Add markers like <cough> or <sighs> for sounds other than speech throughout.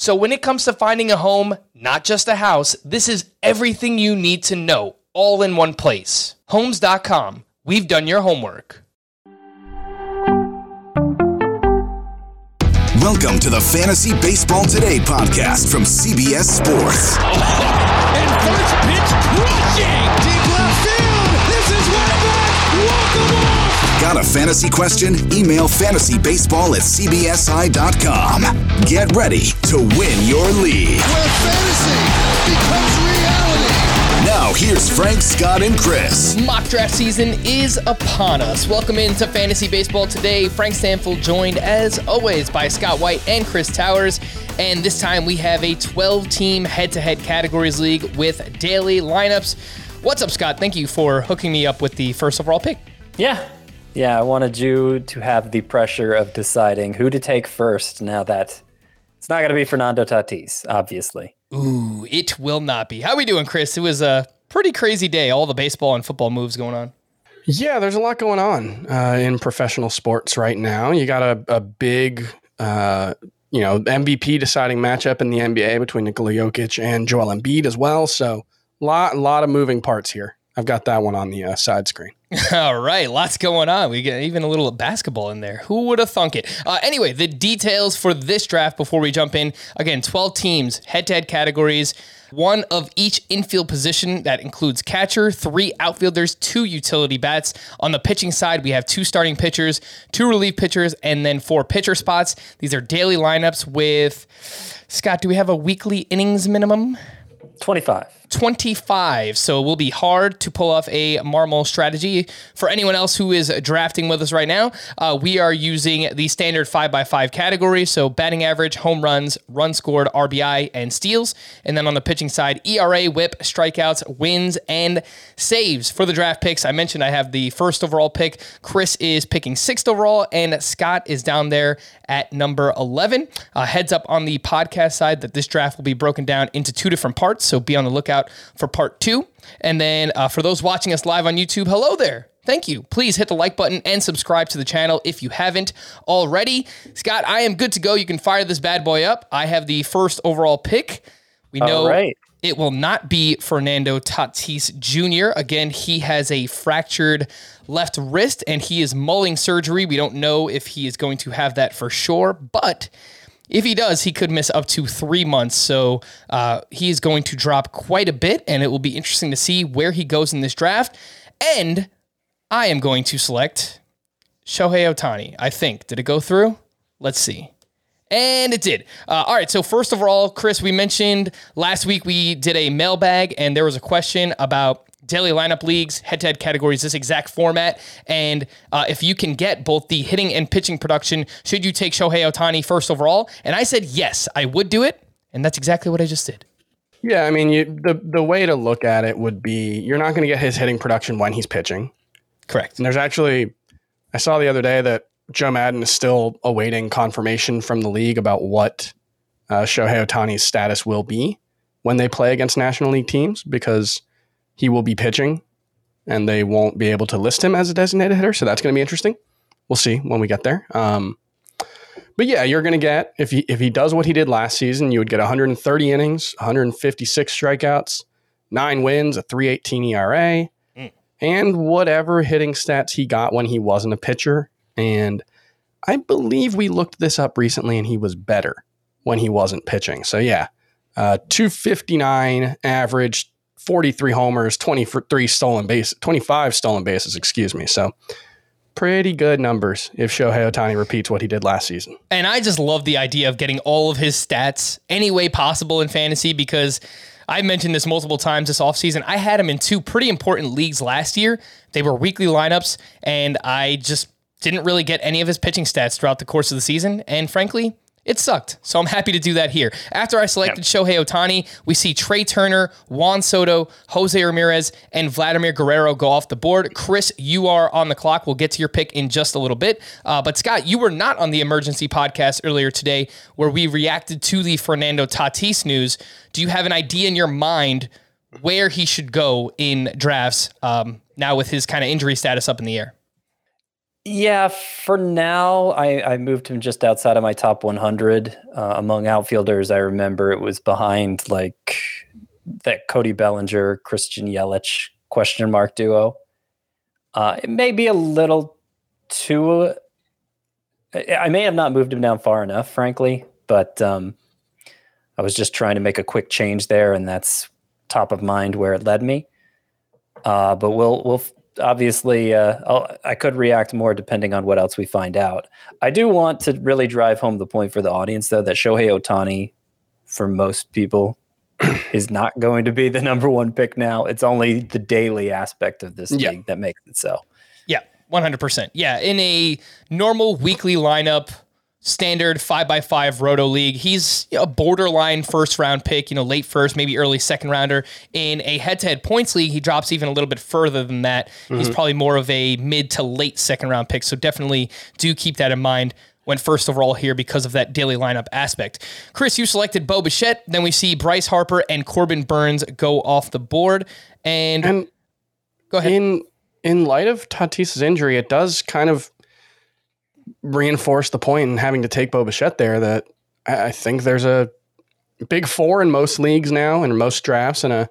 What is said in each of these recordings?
So, when it comes to finding a home, not just a house, this is everything you need to know all in one place. Homes.com. We've done your homework. Welcome to the Fantasy Baseball Today podcast from CBS Sports. <laughs> and first pitch crushing deep left Got a fantasy question? Email fantasybaseball at cbsi.com. Get ready to win your league. Where fantasy becomes reality. Now, here's Frank, Scott, and Chris. Mock draft season is upon us. Welcome into Fantasy Baseball today. Frank Stampfl joined, as always, by Scott White and Chris Towers. And this time we have a 12 team head to head categories league with daily lineups. What's up, Scott? Thank you for hooking me up with the first overall pick. Yeah, yeah, I wanted you to have the pressure of deciding who to take first now that it's not going to be Fernando Tatis, obviously. Ooh, it will not be. How are we doing, Chris? It was a pretty crazy day. All the baseball and football moves going on. Yeah, there's a lot going on uh, in professional sports right now. You got a, a big, uh, you know, MVP deciding matchup in the NBA between Nikola Jokic and Joel Embiid as well. So, lot, lot of moving parts here. I've got that one on the uh, side screen. <laughs> All right, lots going on. We get even a little basketball in there. Who would have thunk it? Uh, anyway, the details for this draft before we jump in. Again, 12 teams, head to head categories, one of each infield position that includes catcher, three outfielders, two utility bats. On the pitching side, we have two starting pitchers, two relief pitchers, and then four pitcher spots. These are daily lineups with Scott. Do we have a weekly innings minimum? 25. 25. So it will be hard to pull off a Marmol strategy. For anyone else who is drafting with us right now, uh, we are using the standard 5x5 category. So batting average, home runs, run scored, RBI, and steals. And then on the pitching side, ERA, whip, strikeouts, wins, and saves. For the draft picks, I mentioned I have the first overall pick. Chris is picking sixth overall, and Scott is down there at number 11. Uh, heads up on the podcast side that this draft will be broken down into two different parts. So be on the lookout out for part two. And then uh, for those watching us live on YouTube, hello there. Thank you. Please hit the like button and subscribe to the channel if you haven't already. Scott, I am good to go. You can fire this bad boy up. I have the first overall pick. We know right. it will not be Fernando Tatis Jr. Again, he has a fractured left wrist and he is mulling surgery. We don't know if he is going to have that for sure, but if he does, he could miss up to three months. So uh, he is going to drop quite a bit, and it will be interesting to see where he goes in this draft. And I am going to select Shohei Ohtani. I think. Did it go through? Let's see. And it did. Uh, all right. So, first of all, Chris, we mentioned last week we did a mailbag, and there was a question about daily lineup leagues, head to head categories, this exact format. And uh, if you can get both the hitting and pitching production, should you take Shohei Ohtani first overall? And I said, yes, I would do it. And that's exactly what I just did. Yeah, I mean, you, the the way to look at it would be you're not going to get his hitting production when he's pitching. Correct. And there's actually, I saw the other day that Joe Maddon is still awaiting confirmation from the league about what uh, Shohei Ohtani's status will be when they play against National League teams because he will be pitching and they won't be able to list him as a designated hitter. So that's going to be interesting. We'll see when we get there. Um, but yeah, you're going to get if he if he does what he did last season, you would get 130 innings, 156 strikeouts, nine wins, a 3.18 ERA, mm. and whatever hitting stats he got when he wasn't a pitcher. And I believe we looked this up recently, and he was better when he wasn't pitching. So yeah, uh, 259 average, 43 homers, 23 stolen base, 25 stolen bases, excuse me. So pretty good numbers if Shohei Ohtani repeats what he did last season. And I just love the idea of getting all of his stats any way possible in fantasy because I mentioned this multiple times this offseason. I had him in two pretty important leagues last year. They were weekly lineups, and I just didn't really get any of his pitching stats throughout the course of the season. And frankly, it sucked. So I'm happy to do that here. After I selected yep. Shohei Ohtani, we see Trea Turner, Juan Soto, Jose Ramirez, and Vladimir Guerrero go off the board. Chris, you are on the clock. We'll get to your pick in just a little bit. Uh, but Scott, you were not on the emergency podcast earlier today where we reacted to the Fernando Tatis news. Do you have an idea in your mind where he should go in drafts um, now with his kind of injury status up in the air? Yeah, for now, I, I moved him just outside of my top 100 uh, among outfielders. I remember it was behind like that Cody Bellinger, Christian Yelich question mark duo. Uh, it may be a little too. I may have not moved him down far enough, frankly, but um, I was just trying to make a quick change there, and that's top of mind where it led me. Uh, but we'll we'll obviously uh, i could react more depending on what else we find out. I do want to really drive home the point for the audience, though, that Shohei Ohtani, for most people, <clears throat> is not going to be the number one pick now. It's only the daily aspect of this yeah. league that makes it so. Yeah, 100%. Yeah, in a normal weekly lineup, standard five by five roto league. He's a borderline first round pick, you know, late first, maybe early second rounder. In a head to head points league, he drops even a little bit further than that. Mm-hmm. He's probably more of a mid to late second round pick. So definitely do keep that in mind went first overall here because of that daily lineup aspect. Chris, you selected Bo Bichette. Then we see Bryce Harper and Corbin Burnes go off the board. And, and go ahead. In in light of Tatis's injury, it does kind of reinforce the point in having to take Bo Bichette there that I think there's a big four in most leagues now and most drafts and a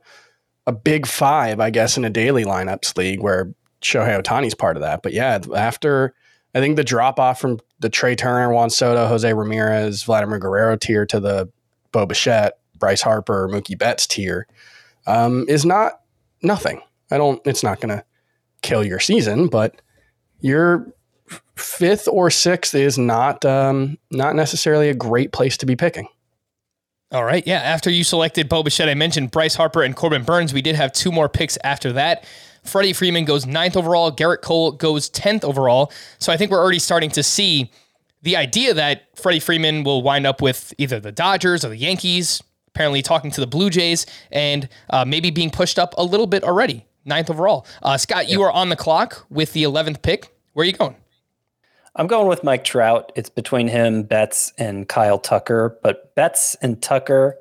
a big five, I guess, in a daily lineups league where Shohei Ohtani's part of that. But yeah, after I think the drop off from the Trea Turner, Juan Soto, Jose Ramirez, Vladimir Guerrero tier to the Bo Bichette, Bryce Harper, Mookie Betts tier um, is not nothing. I don't. It's not going to kill your season, but you're fifth or sixth is not um, not necessarily a great place to be picking. All right, yeah. After you selected Bo Bichette, I mentioned Bryce Harper and Corbin Burnes. We did have two more picks after that. Freddie Freeman goes ninth overall. Gerrit Cole goes tenth overall. So I think we're already starting to see the idea that Freddie Freeman will wind up with either the Dodgers or the Yankees. Apparently, talking to the Blue Jays and uh, maybe being pushed up a little bit already. Ninth overall. Uh, Scott, you are on the clock with the eleventh pick. Where are you going? I'm going with Mike Trout. It's between him, Betts, and Kyle Tucker. But Betts and Tucker,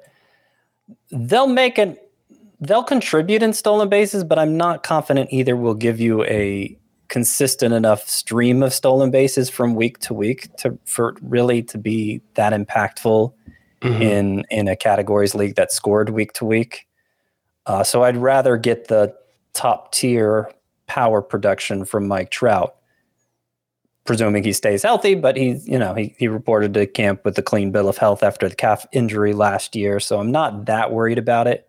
they'll make an they'll contribute in stolen bases, but I'm not confident either will give you a consistent enough stream of stolen bases from week to week to for really to be that impactful mm-hmm. in in a categories league that scored week to week. Uh, so I'd rather get the top tier power production from Mike Trout presuming he stays healthy. But he's, you know, he, he reported to camp with a clean bill of health after the calf injury last year. So I'm not that worried about it.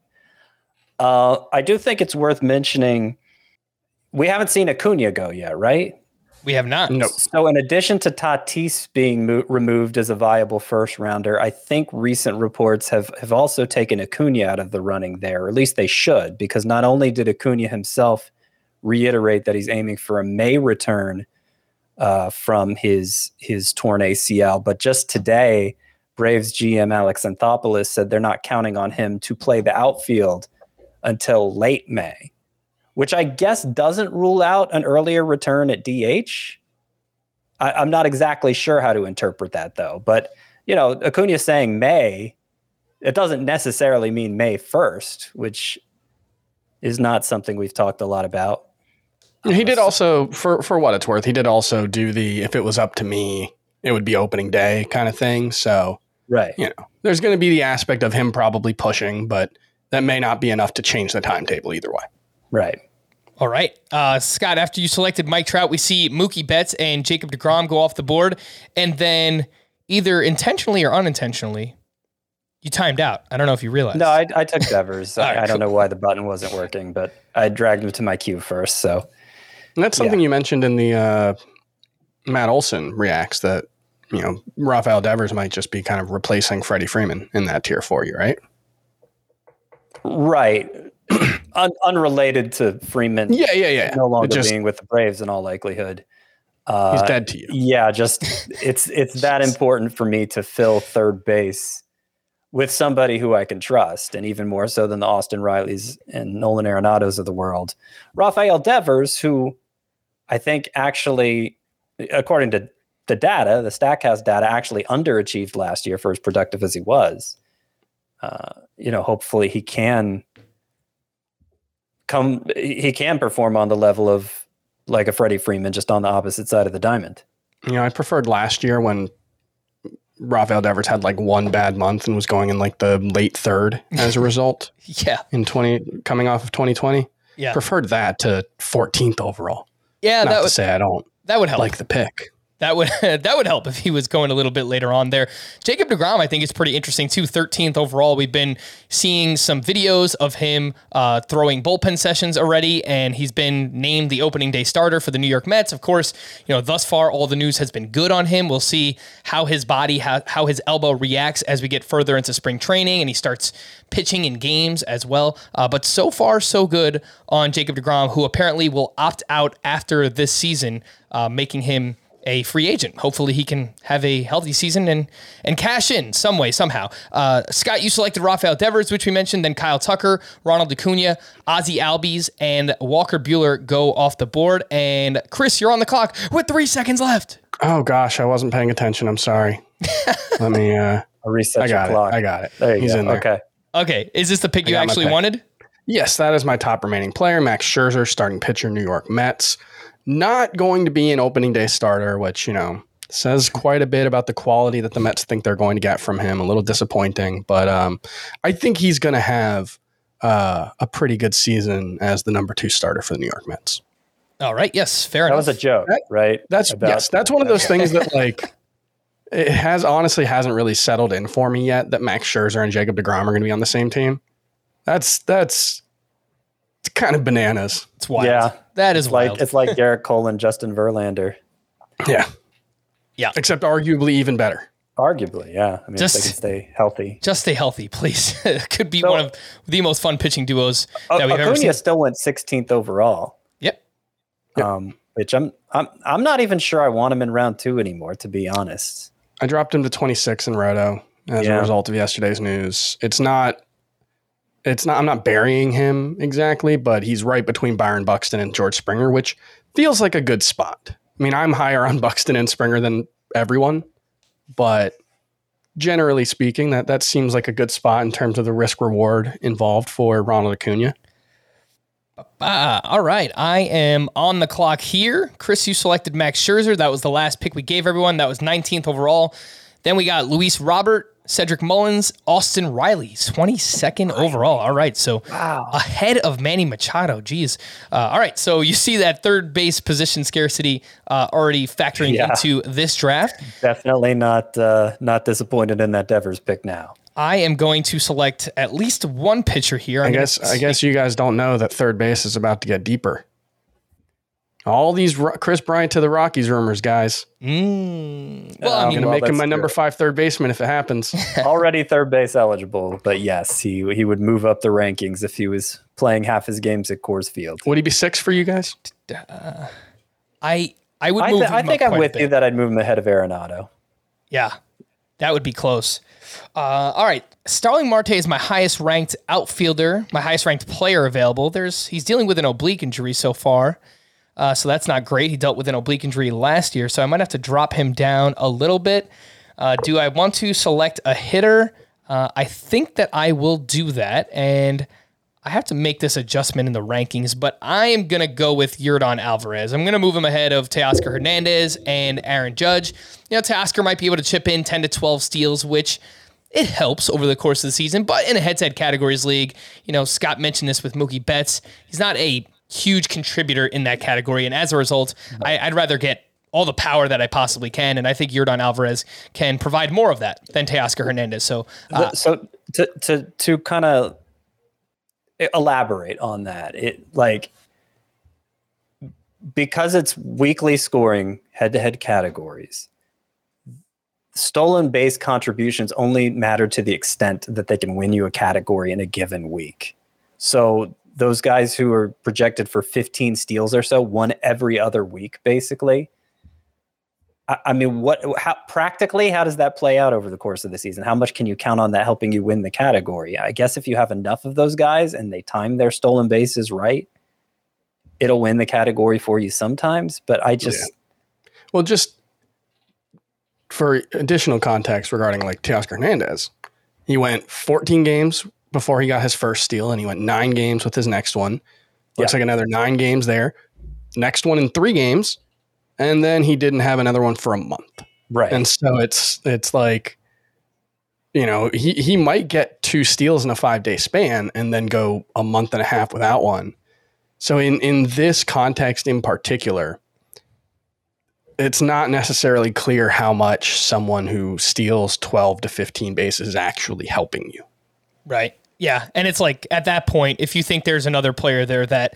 Uh, I do think it's worth mentioning we haven't seen Acuna go yet, right? We have not. No. So, in addition to Tatis being mo- removed as a viable first rounder, I think recent reports have, have also taken Acuna out of the running there, or at least they should, because not only did Acuna himself reiterate that he's aiming for a May return uh, from his his torn ACL. But just today, Braves GM Alex Anthopoulos said they're not counting on him to play the outfield until late May, which I guess doesn't rule out an earlier return at DH. I, am not exactly sure how to interpret that though. But you know, Acuna saying May, it doesn't necessarily mean May 1st, which is not something we've talked a lot about. He did also, for for what it's worth, he did also do the if it was up to me, it would be opening day kind of thing. So, right, you know, there's going to be the aspect of him probably pushing, but that may not be enough to change the timetable either way. Right. All right, uh, Scott. After you selected Mike Trout, we see Mookie Betts and Jacob Degrom go off the board, and then either intentionally or unintentionally, You timed out. I don't know if you realized. No, I, I took Devers. <laughs> right, I, I don't cool. know why the button wasn't working, but I dragged him to my queue first. So And that's something you mentioned in the uh, Matt Olson reacts that you know Rafael Devers might just be kind of replacing Freddie Freeman in that tier for you, right? right, <clears throat> Un- unrelated to Freeman. Yeah, yeah, yeah. no longer just being with the Braves in all likelihood. Uh, he's dead to you. Yeah, just it's it's <laughs> that important for me to fill third base with somebody who I can trust, and even more so than the Austin Rileys and Nolan Arenados of the world. Rafael Devers, who I think actually, according to the data, the Statcast data, actually underachieved last year for as productive as he was. Uh, you know, hopefully he can come. He can perform on the level of like a Freddie Freeman, just on the opposite side of the diamond. You know, I preferred last year when Rafael Devers had like one bad month and was going in like the late third as a <laughs> result Yeah. in 20 coming off of 2020. Yeah. Preferred that to 14th overall. Yeah, Not that to would say I don't that would help. like the pick. That would <laughs> that would help if he was going a little bit later on there. Jacob Degrom, I think, is pretty interesting too. Thirteenth overall. We've been seeing some videos of him uh, throwing bullpen sessions already, and he's been named the opening day starter for the New York Mets. Of course, you know thus far all the news has been good on him. We'll see how his body, how, how his elbow reacts as we get further into spring training, and he starts pitching in games as well. Uh, but so far, so good on Jacob Degrom, who apparently will opt out after this season, uh, making him a free agent. Hopefully, he can have a healthy season and and cash in some way somehow. Uh, Scott, you selected Rafael Devers, which we mentioned. Then Kyle Tucker, Ronald Acuna, Ozzy Albies, and Walker Buehler go off the board. And Chris, you're on the clock with three seconds left. Oh gosh, I wasn't paying attention. I'm sorry. <laughs> Let me uh A reset I got your it. clock. I got it. There you He's go. in there. Okay. Okay, is this the pick you actually wanted? Yes, that is my top remaining player, Max Scherzer, starting pitcher, New York Mets. Not going to be an opening day starter, which, you know, says quite a bit about the quality that the Mets think they're going to get from him. A little disappointing, but um, I think he's going to have uh, a pretty good season as the number two starter for the New York Mets. All right, yes, fair That enough. That was a joke, right? That's About- yes, that's one of those things that <laughs> like it has honestly hasn't really settled in for me yet that Max Scherzer and Jacob Degrom are going to be on the same team. That's that's it's kind of bananas. it's wild. Yeah. That is It's like wild. it's like Gerrit Cole and Justin Verlander. Yeah, Yeah. Except arguably even better. Arguably, yeah. I mean, Just- if they can stay healthy. Just stay healthy, please. <laughs> it could be So- one of the most fun pitching duos that we've ever Acuna seen. still went 16th overall, Yep. um, which I'm I'm I'm not even sure I want him in round two anymore, to be honest. I dropped him to 26 in Roto as Yeah. a result of yesterday's news. It's not it's not I'm not burying him exactly, but he's right between Byron Buxton and George Springer, which feels like a good spot. I mean, I'm higher on Buxton and Springer than everyone, but generally speaking, that that seems like a good spot in terms of the risk reward involved for Ronald Acuna. Ah, all right. I am on the clock here. Chris, you selected Max Scherzer. That was the last pick we gave everyone. That was 19th overall. Then we got Luis Robert, Cedric Mullins, Austin Riley, 22nd overall. All right. So ahead of Manny Machado. Geez. Uh, all right. So you see that third base position scarcity uh, already factoring Yeah. into this draft. Definitely not uh, not disappointed in that Devers pick now. I am going to select at least one pitcher here. I'm I guess I guess you guys don't know that third base is about to get deeper. All these Ro- Kris Bryant to the Rockies rumors, guys. Mm, well, I Um, mean, I'm gonna well, make him that's my number five third baseman if it happens. <laughs> Already third base eligible, but yes, he he would move up the rankings if he was playing half his games at Coors Field. Would he be six for you guys? I I would I, move. th- I think up I'm with you that I'd move him ahead of Arenado. Yeah, that would be close. Uh, all right, Starling Marte is my highest ranked outfielder, my highest ranked player available. There's he's dealing with an oblique injury so far, uh, so that's not great. He dealt with an oblique injury last year, so I might have to drop him down a little bit. Uh, do I want to select a hitter? Uh, I think that I will do that, and I have to make this adjustment in the rankings, but I am going to go with Yordan Alvarez. I'm going to move him ahead of Teoscar Hernandez and Aaron Judge. You know, Teoscar might be able to chip in 10 to 12 steals, which it helps over the course of the season, but in a head-to-head categories league, you know, Scott mentioned this with Mookie Betts. He's not a huge contributor in that category, and as a result, I, I'd rather get all the power that I possibly can. And I think Yordan Alvarez can provide more of that than Teoscar Hernandez. So, uh, so to, to, to kind of elaborate on that, it like, because it's weekly scoring head to head categories, stolen base contributions only matter to the extent that they can win you a category in a given week. So those guys who are projected for 15 steals or so, one every other week, basically. I, I mean, what how practically how does that play out over the course of the season? How much can you count on that helping you win the category? I guess if you have enough of those guys and they time their stolen bases right, it'll win the category for you sometimes. But I just yeah. well, just for additional context regarding like Teoscar Hernandez, he went 14 games before he got his first steal, and he went nine games with his next one. Looks yeah. like another nine games there. Next one in three games, and then he didn't have another one for a month. Right. And so it's it's like, you know, he he might get two steals in a five day span and then go a month and a half without one. So in in this context in particular, it's not necessarily clear how much someone who steals 12 to 15 bases is actually helping you. Right. Yeah. And it's like at that point, if you think there's another player there that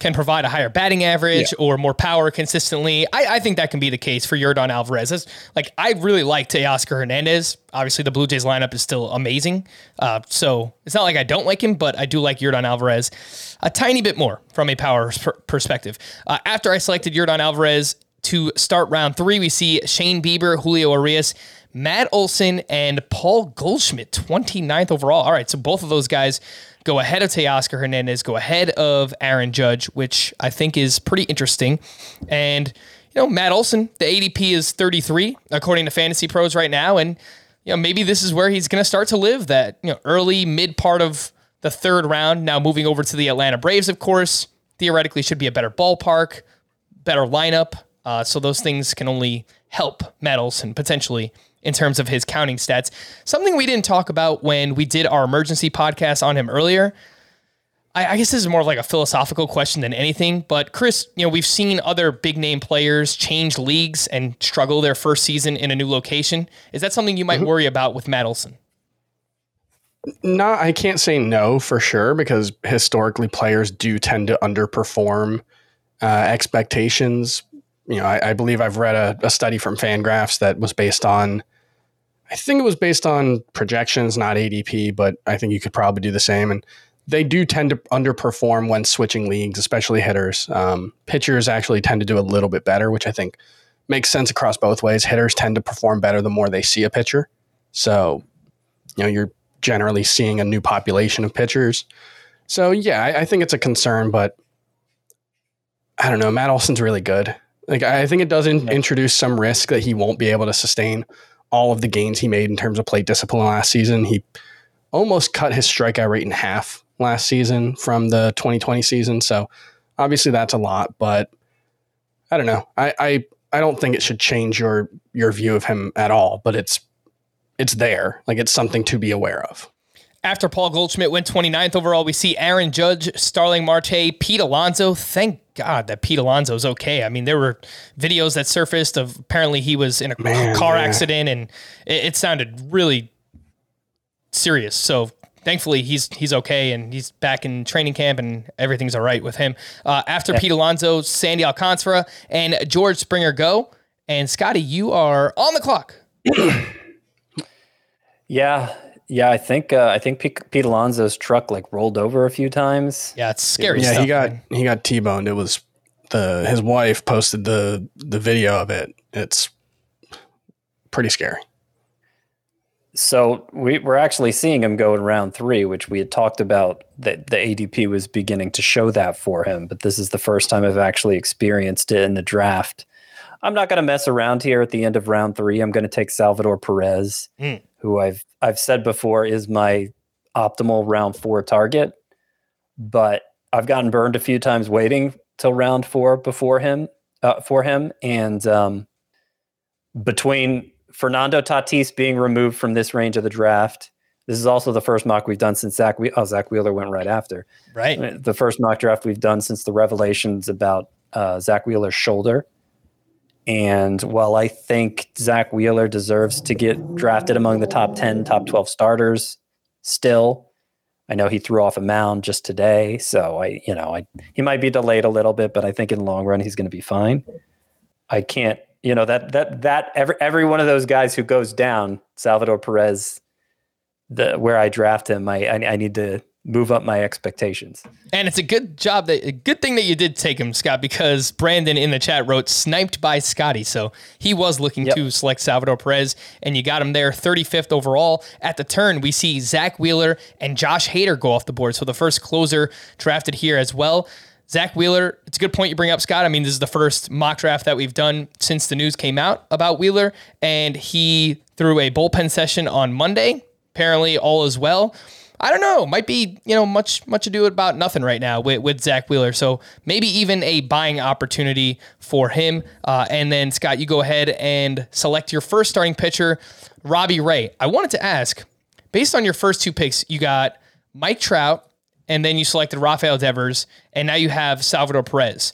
can provide a higher batting average yeah. or more power consistently, I, I, think that can be the case for Yordan Alvarez. Like I really like Teoscar Hernandez. Obviously, the Blue Jays lineup is still amazing. Uh, so it's not like I don't like him, but I do like Yordan Alvarez a tiny bit more from a power perspective. Uh, after I selected Yordan Alvarez, to start round three, we see Shane Bieber, Julio Urias, Matt Olson, and Paul Goldschmidt, 29th overall. All right, so both of those guys go ahead of Teoscar Hernandez, go ahead of Aaron Judge, which I think is pretty interesting. And, you know, Matt Olson, the ADP is 33, according to Fantasy Pros right now. And, you know, maybe this is where he's going to start to live that, you know, early, mid part of the third round. Now moving over to the Atlanta Braves, of course, theoretically should be a better ballpark, better lineup. Uh, so those things can only help Matt Olson potentially in terms of his counting stats. Something we didn't talk about when we did our emergency podcast on him earlier. I, I, guess this is more of like a philosophical question than anything. But Chris, you know, we've seen other big name players change leagues and struggle their first season in a new location. Is that something you might mm-hmm. worry about with Matt Olson? No, I can't say no for sure because historically players do tend to underperform uh, expectations you know, I, I believe I've read a, a, study from Fangraphs that was based on, I think it was based on projections, not ADP, but I think you could probably do the same. And they do tend to underperform when switching leagues, especially hitters. Um, pitchers actually tend to do a little bit better, which I think makes sense across both ways. Hitters tend to perform better the more they see a pitcher. So, you know, you're generally seeing a new population of pitchers. So, yeah, I, I think it's a concern, but I don't know. Matt Olson's really good. Like I think it does in, introduce some risk that he won't be able to sustain all of the gains he made in terms of plate discipline last season. He almost cut his strikeout rate in half last season from the 2020 season. So obviously that's a lot, but I don't know. I, I I don't think it should change your your view of him at all, but it's it's there. Like it's something to be aware of. After Paul Goldschmidt went 29th overall, we see Aaron Judge, Starling Marte, Pete Alonso. Thank God that Pete Alonso's okay. I mean, there were videos that surfaced of apparently he was in a Man, car man. accident and it, it sounded really serious. So thankfully he's he's okay and he's back in training camp and everything's all right with him. Uh, after yeah. Pete Alonso, Sandy Alcantara, and George Springer go. And Scotty, you are on the clock. <clears throat> yeah, yeah, I think uh, I think Pete, Pete, Alonso's truck like rolled over a few times. Yeah, it's scary. Yeah, stuff, he got man. he got T-boned. It was the his wife posted the the video of it. It's pretty scary. So we, we're actually seeing him go in round three, which we had talked about that the ADP was beginning to show that for him. But this is the first time I've actually experienced it in the draft. I'm not going to mess around here at the end of round three. I'm going to take Salvador Perez. Mm who I've I've said before is my optimal round four target, but I've gotten burned a few times waiting till round four before him uh, for him, and um, between Fernando Tatis being removed from this range of the draft. This is also the first mock we've done since Zack. We- oh, Zack Wheeler went right after. Right. The first mock draft we've done since the revelations about uh, Zack Wheeler's shoulder And while I think Zack Wheeler deserves to get drafted among the top 10, top 12 starters still, I know he threw off a mound just today. So I, you know, I, he might be delayed a little bit, but I think in the long run, he's going to be fine. I can't, you know, that, that, that every, every one of those guys who goes down, Salvador Perez, the, where I draft him, I, I, I need to move up my expectations. And it's a good job that a good thing that you did take him, Scott, because Brandon in the chat wrote sniped by Scotty. So he was looking yep. to select Salvador Perez, and you got him there 35th overall. At the turn, we see Zack Wheeler and Josh Hader go off the board. So the first closer drafted here as well. Zack Wheeler, it's a good point you bring up, Scott. I mean, this is the first mock draft that we've done since the news came out about Wheeler, and he threw a bullpen session on Monday. Apparently, all is well. I don't know. Might be you know much much ado about nothing right now with, with Zack Wheeler. So maybe even a buying opportunity for him. Uh, and then Scott, you go ahead and select your first starting pitcher, Robbie Ray. I wanted to ask, based on your first two picks, you got Mike Trout, and then you selected Rafael Devers, and now you have Salvador Perez.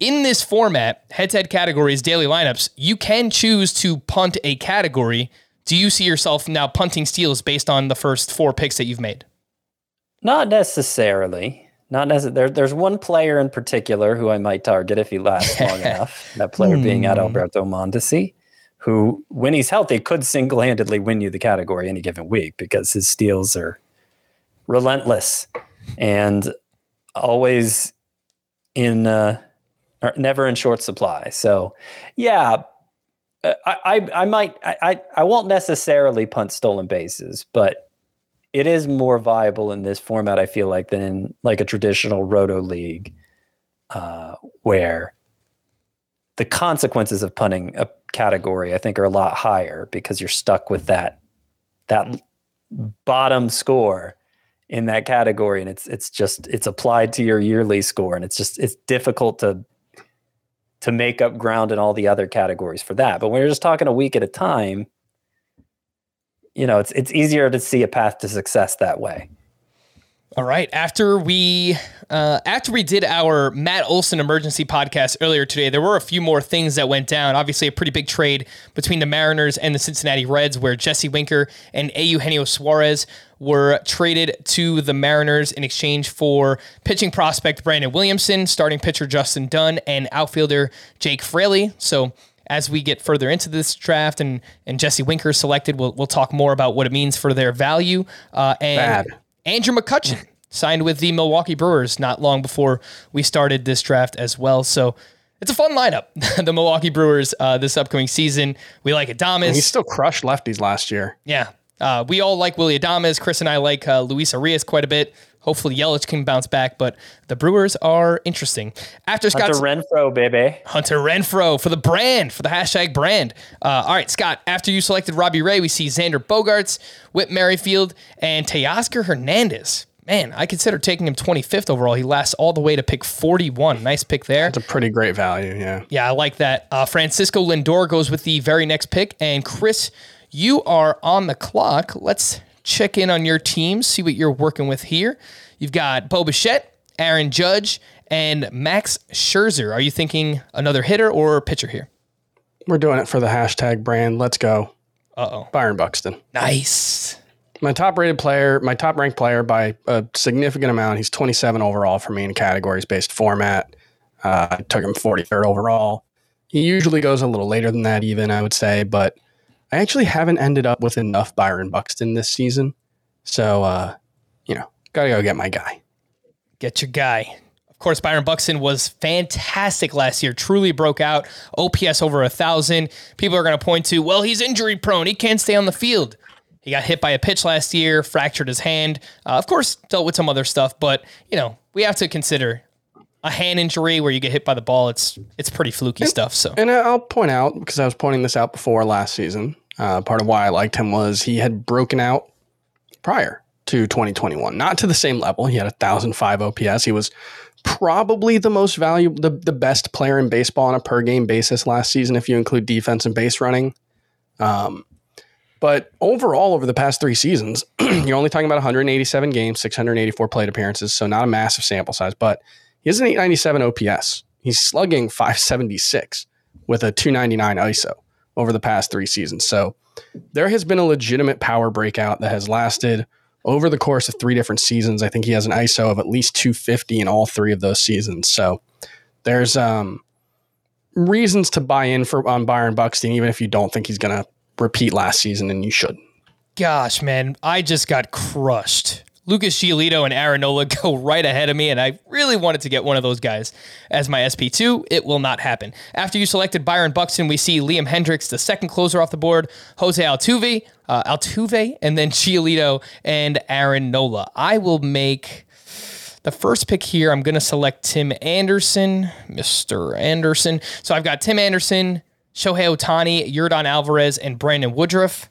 In this format, head-to-head categories, daily lineups, you can choose to punt a category do you see yourself now punting steals based on the first four picks that you've made? Not necessarily. Not necessarily. There, there's one player in particular who I might target if he lasts long <laughs> enough. That player being Adalberto Mondesi, who, when he's healthy, could single-handedly win you the category any given week because his steals are relentless and always in uh, never in short supply. So, yeah, I, I, might I, I won't necessarily punt stolen bases, but it is more viable in this format. I feel like than in like a traditional roto league, uh, where the consequences of punting a category I think are a lot higher because you're stuck with that that bottom score in that category and it's it's just it's applied to your yearly score and it's just it's difficult to to make up ground in all the other categories for that. But when you're just talking a week at a time, you know, it's it's easier to see a path to success that way. All right. After we uh, after we did our Matt Olson emergency podcast earlier today, there were a few more things that went down. Obviously, a pretty big trade between the Mariners and the Cincinnati Reds, where Jesse Winker and Eugenio Suarez were traded to the Mariners in exchange for pitching prospect Brandon Williamson, starting pitcher Justin Dunn, and outfielder Jake Fraley. So as we get further into this draft and and Jesse Winker selected, we'll we'll talk more about what it means for their value. Uh, and Bad. Andrew McCutchen signed with the Milwaukee Brewers not long before we started this draft as well. So it's a fun lineup, <laughs> the Milwaukee Brewers uh, this upcoming season. We like Adames. And he still crushed lefties last year. Yeah. Uh, we all like Willie Adames. Chris and I like uh, Luis Urias quite a bit. Hopefully Yelich can bounce back, but the Brewers are interesting. After Scott Hunter Renfroe, baby. Hunter Renfroe for the brand, for the hashtag brand. Uh, all right, Scott, after you selected Robbie Ray, we see Xander Bogaerts, Whit Merrifield, and Teoscar Hernandez. Man, I consider taking him 25th overall. He lasts all the way to pick 41. Nice pick there. That's a pretty great value, yeah. Yeah, I like that. Uh, Francisco Lindor goes with the very next pick. And Chris, you are on the clock. Let's check in on your team, see what you're working with here. You've got Bo Bichette, Aaron Judge, and Max Scherzer. Are you thinking another hitter or pitcher here? We're doing it for the hashtag brand. Let's go. Uh oh. Byron Buxton. Nice. My top rated player, my top ranked player by a significant amount. He's 27 overall for me in categories based format. Uh, I took him 43rd overall. He usually goes a little later than that, even, I would say, but I actually haven't ended up with enough Byron Buxton this season. So, uh, you know, got to go get my guy. Get your guy. Of course, Byron Buxton was fantastic last year, truly broke out. OPS over a thousand. People are going to point to, well, he's injury prone. He can't stay on the field. He got hit by a pitch last year, fractured his hand. Uh, of course, dealt with some other stuff, but you know we have to consider a hand injury where you get hit by the ball. It's it's pretty fluky and, stuff. So, and I'll point out because I was pointing this out before last season. Uh, part of why I liked him was he had broken out prior to 2021, not to the same level. He had a thousand five OPS. He was probably the most valuable, the, the best player in baseball on a per game basis last season, if you include defense and base running. Um, but overall, over the past three seasons, <clears throat> you're only talking about 187 games, 684 plate appearances, so not a massive sample size. But he has an 897 OPS. He's slugging 576 with a 299 ISO over the past three seasons. So there has been a legitimate power breakout that has lasted over the course of three different seasons. I think he has an ISO of at least 250 in all three of those seasons. So there's um, reasons to buy in for on Byron Buxton, even if you don't think he's going to repeat last season, and you should. Gosh, man, I just got crushed. Lucas Giolito and Aaron Nola <laughs> go right ahead of me, and I really wanted to get one of those guys as my SP2. It will not happen. After you selected Byron Buxton, we see Liam Hendriks, the second closer off the board, Jose Altuve, uh, Altuve, and then <laughs> Giolito and Aaron Nola. I will make the first pick here. I'm going to select Tim Anderson, Mr. Anderson. So I've got Tim Anderson, Shohei Ohtani, Yordan Alvarez, and Brandon Woodruff.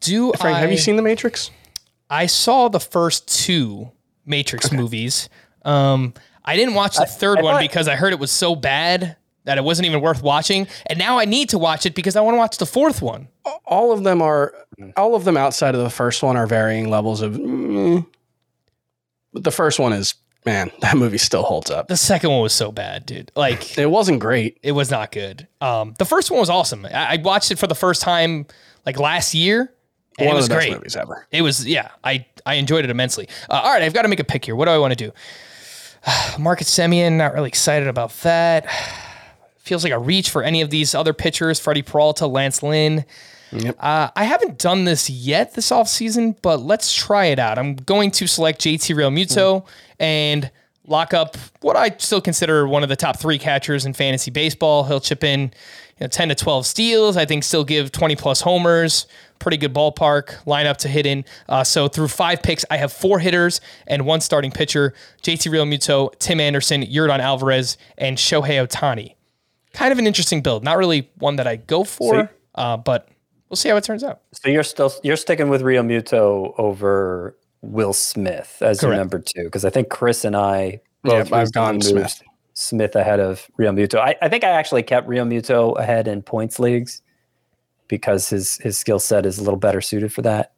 Do Frank, I, have you seen The Matrix? I saw the first two Matrix movies. Um, I didn't watch the third I one thought- because I heard it was so bad that it wasn't even worth watching. And now I need to watch it because I want to watch the fourth one. all of them are all of them outside of the first one are varying levels of mm. but the first one is man <laughs> that movie still holds up The second one was so bad, dude. Like <laughs> it wasn't great it was not good. Um, the first one was awesome. I, I watched it for the first time like last year. One it was of the best great. movies ever It was yeah. I I enjoyed it immensely. Uh, all right, I've got to make a pick here. What do I want to do? <sighs> Marcus Semien, not really excited about that. <sighs> Feels like a reach for any of these other pitchers. Freddie Peralta, Lance Lynn. Yep. Uh, I haven't done this yet this offseason, but let's try it out. I'm going to select JT Realmuto and lock up what I still consider one of the top three catchers in fantasy baseball. He'll chip in you know, 10 to 12 steals. I think still give 20 plus homers. Pretty good ballpark lineup to hit in. Uh, so through five picks, I have four hitters and one starting pitcher: JT Realmuto, Tim Anderson, Yordan Alvarez, and Shohei Ohtani. Kind of an interesting build. Not really one that I go for, uh, but we'll see how it turns out. So you're still you're sticking with Realmuto over Will Smith as your number two because I think Chris and I Yep, I've gone moved Smith. Smith ahead of Realmuto. I, I think I actually kept Realmuto ahead in points leagues because his his skill set is a little better suited for that.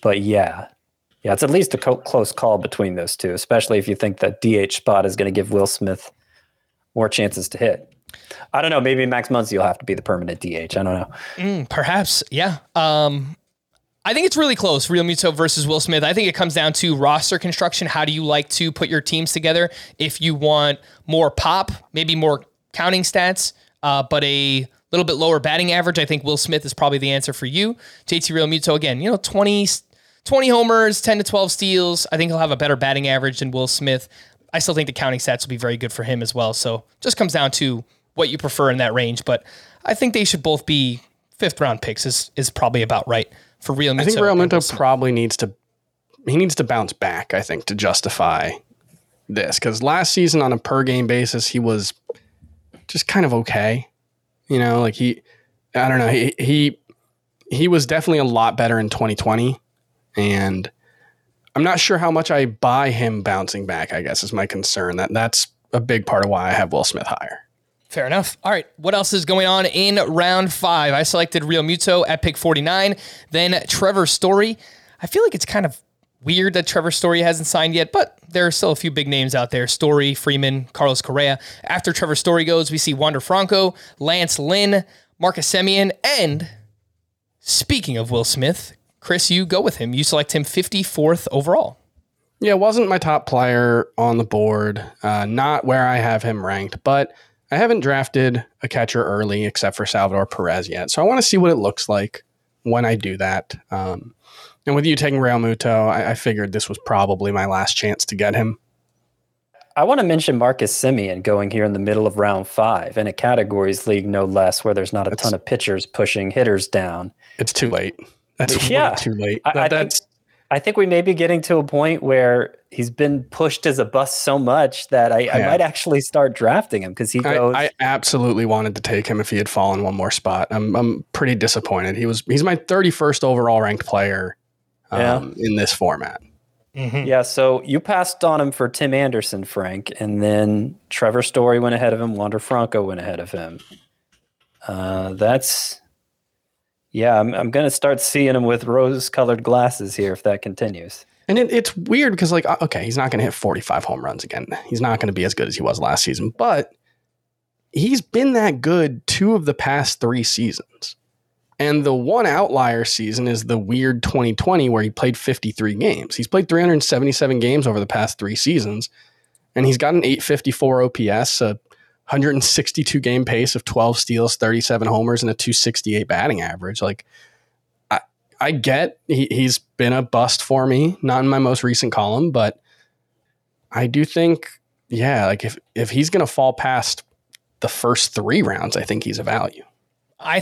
But yeah, yeah, it's at least a co- close call between those two, especially if you think that DH spot is going to give Will Smith more chances to hit. I don't know. Maybe Max Muncy will have to be the permanent DH. I don't know. Perhaps, yeah. Um, I think it's really close. Realmuto versus Will Smith. I think it comes down to roster construction. How do you like to put your teams together? If you want more pop, maybe more counting stats, uh, but a little bit lower batting average, I think Will Smith is probably the answer for you. JT Realmuto again, you know, 20, 20 homers, 10 to 12 steals. I think he'll have a better batting average than Will Smith. I still think the counting stats will be very good for him as well. So just comes down to what you prefer in that range. But I think they should both be fifth round picks is is probably about right for Realmuto. I think Real and Will Minto Smith. probably needs to he needs to bounce back. I think to justify this because last season on a per game basis he was just kind of okay. You know, like he I don't know he he he was definitely a lot better in 2020, and I'm not sure how much I buy him bouncing back. I guess is my concern. That that's a big part of why I have Will Smith higher. Fair enough. All right. What else is going on in round five? I selected Realmuto at pick 49. Then Trevor Story. I feel like it's kind of weird that Trevor Story hasn't signed yet, but there are still a few big names out there Story, Freeman, Carlos Correa. After Trevor Story goes, we see Wander Franco, Lance Lynn, Marcus Semien, and speaking of Will Smith, Chris, you go with him. You select him 54th overall. Yeah, wasn't my top player on the board. Uh, not where I have him ranked, but I haven't drafted a catcher early except for Salvador Perez yet. So I want to see what it looks like when I do that. Um, and with you taking Realmuto, I, I figured this was probably my last chance to get him. I want to mention Marcus Semien going here in the middle of round five in a categories league, no less, where there's not a ton of pitchers pushing hitters down. It's too late. That's Yeah. too late. I- That- I think- I think we may be getting to a point where he's been pushed as a bust so much that I, I might actually start drafting him because he I, goes. I absolutely wanted to take him if he had fallen one more spot. I'm I'm pretty disappointed. He was he's my 31st overall ranked player um, in this format. yeah, so you passed on him for Tim Anderson, Frank, and then Trevor Story went ahead of him. Wander Franco went ahead of him. Uh, that's yeah. I'm I'm gonna start seeing him with rose-colored glasses here if that continues. And it, it's weird because, like, uh, okay, he's not going to hit 45 home runs again. He's not going to be as good as he was last season, but he's been that good two of the past three seasons. And the one outlier season is the weird 2020 where he played 53 games. He's played 377 games over the past three seasons, and he's got an 854 OPS, a 162 game pace of 12 steals, 37 homers, and a 268 batting average. Like, I, I get he, he's been a bust for me, not in my most recent column, but I do think, yeah, like if, if he's going to fall past the first three rounds, I think he's a value. I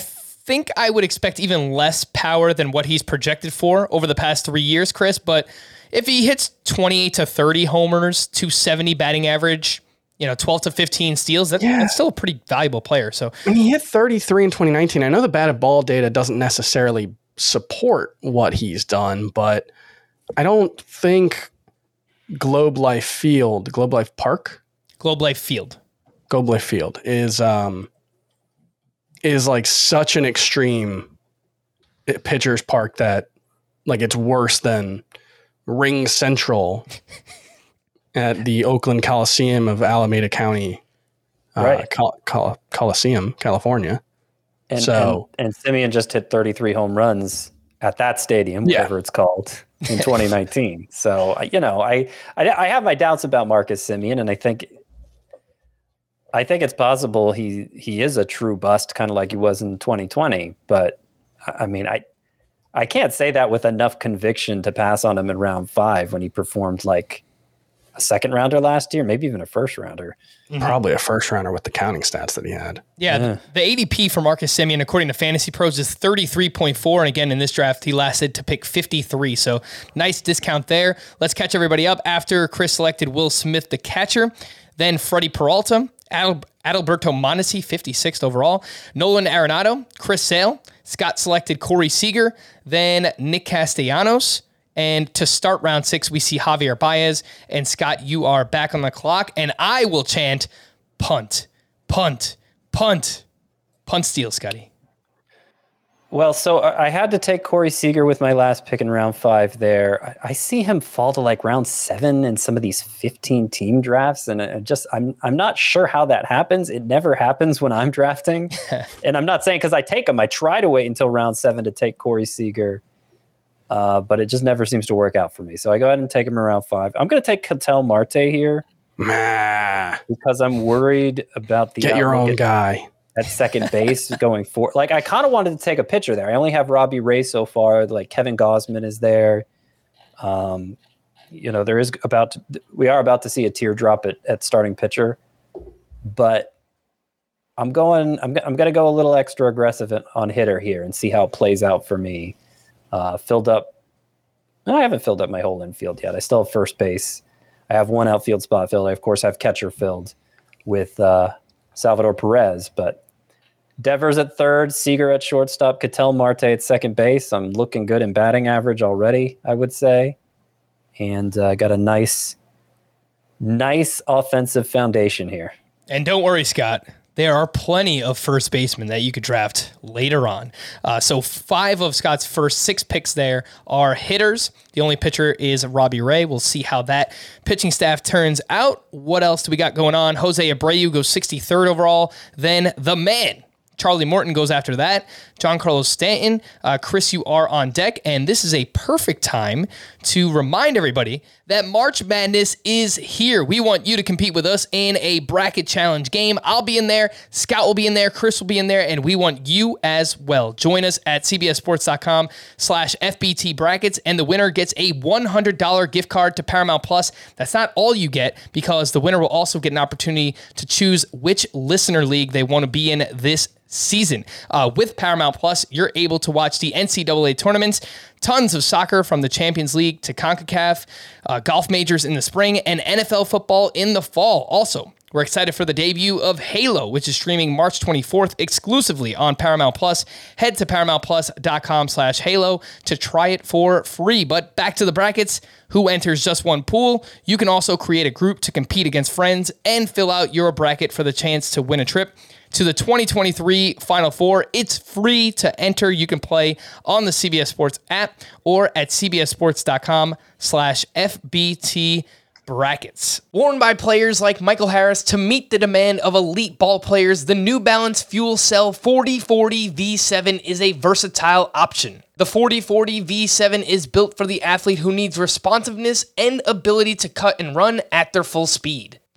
think I would expect even less power than what he's projected for over the past three years, Chris. But if he hits 28 to 30 homers, 270 batting average, you know, 12 to 15 steals, that, yeah. that's still a pretty valuable player. So when he hit 33 in 2019, I know the batted ball data doesn't necessarily support what he's done, but I don't think Globe Life Field, Globe Life Park, Globe Life Field, Globe Life Field is um is like such an extreme pitcher's park that like it's worse than Ring Central <laughs> at the Oakland Coliseum of Alameda County, uh, right. Col- Col- Coliseum, California. And, so, and, and Semien just hit 33 home runs at that stadium, whatever it's called, in 2019. so you know, I, I, I have my doubts about Marcus Semien, and I think I think it's possible he he is a true bust, kind of like he was in 2020. But I mean, I I can't say that with enough conviction to pass on him in round five when he performed like a second rounder last year, maybe even a first rounder. Mm-hmm. Probably a first rounder with the counting stats that he had. Yeah, yeah. The, the, ADP for Marcus Semien, according to Fantasy Pros, is 33.4. And again, in this draft, he lasted to pick 53. So nice discount there. Let's catch everybody up. After Chris selected Will Smith, the catcher, then Freddie Peralta, Adal- Adalberto Mondesi, 56th overall, Nolan Arenado, Chris Sale, Scott selected Corey Seager, then Nick Castellanos. And to start round six, we see Javier Baez. And Scott, you are back on the clock. And I will chant punt, punt, punt, punt steal, Scotty. Well, so I had to take Corey Seager with my last pick in round five there. I see him fall to like round seven in some of these 15 team drafts. And I just, I'm, I'm not sure how that happens. It never happens when I'm drafting. <laughs> and I'm not saying because I take him, I try to wait until round seven to take Corey Seager. Uh, but it just never seems to work out for me. So I go ahead and take him around five. I'm going to take Ketel Marte here. Because I'm worried about the. Get your own guy at <laughs> second base going for like I kind of wanted to take a picture there. I only have Robbie Ray so far. Like Kevin Gausman is there. Um, you know, there is about to, we are about to see a teardrop at, at starting pitcher, but I'm going. I'm I'm going to go a little extra aggressive on hitter here and see how it plays out for me. Uh, filled up. I haven't filled up my whole infield yet. I still have first base. I have one outfield spot filled. I of course have catcher filled with uh, Salvador Perez, but Devers at third, Seager at shortstop, Ketel Marte at second base. I'm looking good in batting average already, I would say, and uh, got a nice, nice offensive foundation here. And don't worry, Scott. There are plenty of first basemen that you could draft later on. Uh, so five of Scott's first six picks there are hitters. The only pitcher is Robbie Ray. We'll see how that pitching staff turns out. What else do we got going on? Jose Abreu goes 63rd overall. Then the man, Charlie Morton goes after that. Giancarlo Stanton, uh, Chris, you are on deck. And this is a perfect time to remind everybody that March Madness is here. We want you to compete with us in a bracket challenge game. I'll be in there, Scott will be in there, Chris will be in there, and we want you as well. Join us at cbsports.com slash FBT brackets, and the winner gets a $100 gift card to Paramount Plus. That's not all you get because the winner will also get an opportunity to choose which listener league they want to be in this season. Uh, with Paramount Plus, you're able to watch the NCAA tournaments, tons of soccer from the Champions League to CONCACAF, uh, golf majors in the spring, and NFL football in the fall. Also, we're excited for the debut of Halo, which is streaming March 24th exclusively on Paramount Plus. Head to paramountplus.com slash Halo to try it for free. But back to the brackets. Who enters just one pool? You can also create a group to compete against friends and fill out your bracket for the chance to win a trip to the 2023 Final Four. It's free to enter. You can play on the CBS Sports app or at cbssports.com slash FBT brackets. Worn by players like Michael Harris to meet the demand of elite ball players, the New Balance Fuel Cell 4040 V7 is a versatile option. The 4040 V7 is built for the athlete who needs responsiveness and ability to cut and run at their full speed.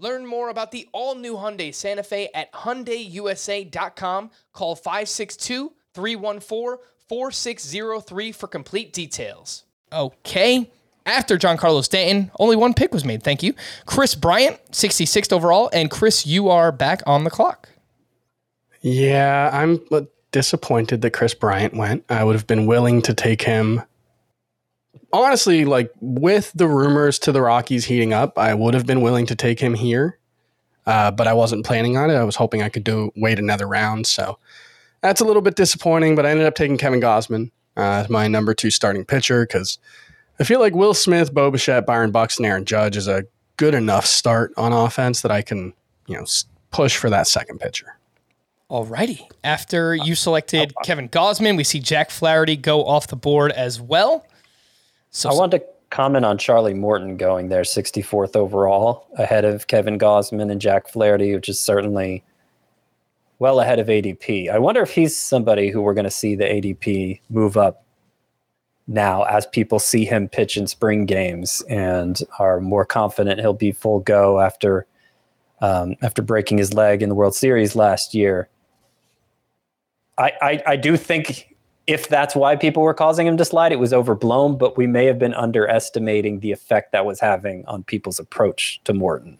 Learn more about the all-new Hyundai Santa Fe at hyundaiusa.com. Call 562-314-4603 for complete details. Okay. After Giancarlo Stanton, only one pick was made. Thank you. Kris Bryant, 66th overall, and Chris, you are back on the clock. Yeah, I'm disappointed that Kris Bryant went. I would have been willing to take him honestly, like with the rumors to the Rockies heating up, I would have been willing to take him here, uh, but I wasn't planning on it. I was hoping I could do wait another round. So that's a little bit disappointing. But I ended up taking Kevin Gausman uh, as my number two starting pitcher because I feel like Will Smith, Bo Bichette, Byron Buxton, Aaron Judge is a good enough start on offense that I can you know push for that second pitcher. Alrighty. After you selected Kevin Gausman, we see Jack Flaherty go off the board as well. So I want to comment on Charlie Morton going there 64th overall ahead of Kevin Gausman and Jack Flaherty, which is certainly well ahead of ADP. I wonder if he's somebody who we're going to see the ADP move up now as people see him pitch in spring games and are more confident he'll be full go after um, after breaking his leg in the World Series last year. I, I, I do think if that's why people were causing him to slide, it was overblown, but we may have been underestimating the effect that was having on people's approach to Morton.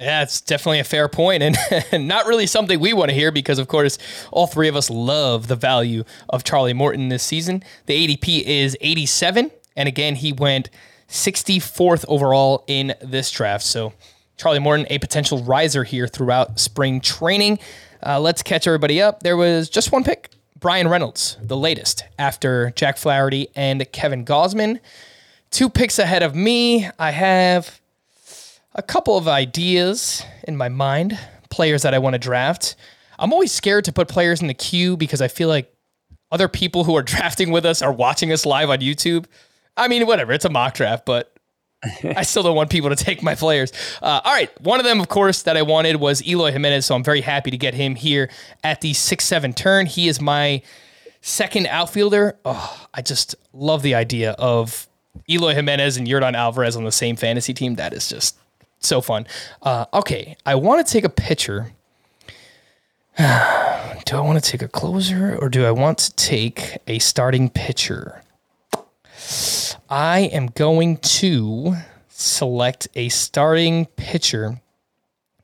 Yeah, it's definitely a fair point and <laughs> not really something we want to hear because, of course, all three of us love the value of Charlie Morton this season. The ADP is 87. And again, he went 64th overall in this draft. So, Charlie Morton, a potential riser here throughout spring training. Uh, let's catch everybody up. There was just one pick Bryan Reynolds, the latest, after Jack Flaherty and Kevin Gausman. Two picks ahead of me. I have a couple of ideas in my mind, players that I want to draft. I'm always scared to put players in the queue because I feel like other people who are <laughs> drafting with us are watching us live on YouTube. I mean, whatever, it's a mock draft, but I still don't want people to take my players. Uh, all right. One of them, of course, that I wanted was Eloy Jimenez. So I'm very happy to get him here at the 6 7 turn. He is my second outfielder. Oh, I just love the idea of Eloy Jimenez and Yordan Alvarez on the same fantasy team. That is just so fun. Uh, okay. I want to take a pitcher. <sighs> do I want to take a closer or do I want to take a starting pitcher? I am going to select a starting pitcher.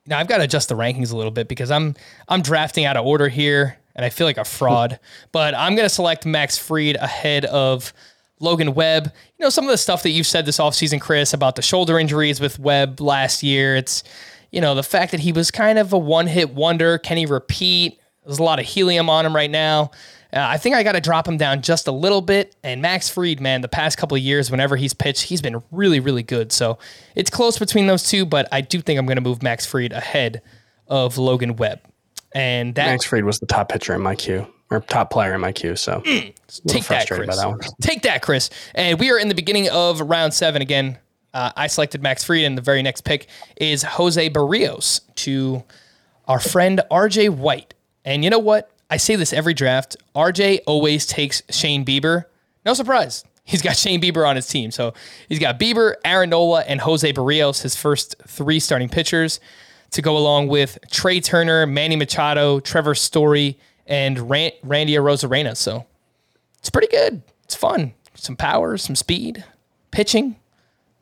Now I've got to adjust the rankings a little bit because I'm I'm drafting out of order here and I feel like a fraud. <laughs> but I'm going to select Max Fried ahead of Logan Webb. You know some of the stuff that you've said this offseason, Chris, about the shoulder injuries with Webb last year. It's you know the fact that he was kind of a one-hit wonder. Can he repeat? There's a lot of helium on him right now. Uh, I think I got to drop him down just a little bit. And Max Fried, man, the past couple of years, whenever he's pitched, he's been really, really good. So it's close between those two, but I do think I'm going to move Max Fried ahead of Logan Webb. And that Max Fried was the top pitcher in my queue or top player in my queue. So mm, take that, Chris. That take that, Chris. And we are in the beginning of round seven again. Uh, I selected Max Fried, and the very next pick is Jose Berrios to our friend RJ White. And you know what? I say this every draft. RJ always takes Shane Bieber. No surprise. He's got <laughs> Shane Bieber on his team. So he's got Bieber, Aaron Nola, and Jose Berrios, his first three starting pitchers. to go along with Trea Turner, Manny Machado, Trevor Story, and Ran- Randy Arozarena. So it's pretty good. It's fun. Some power, some speed, pitching.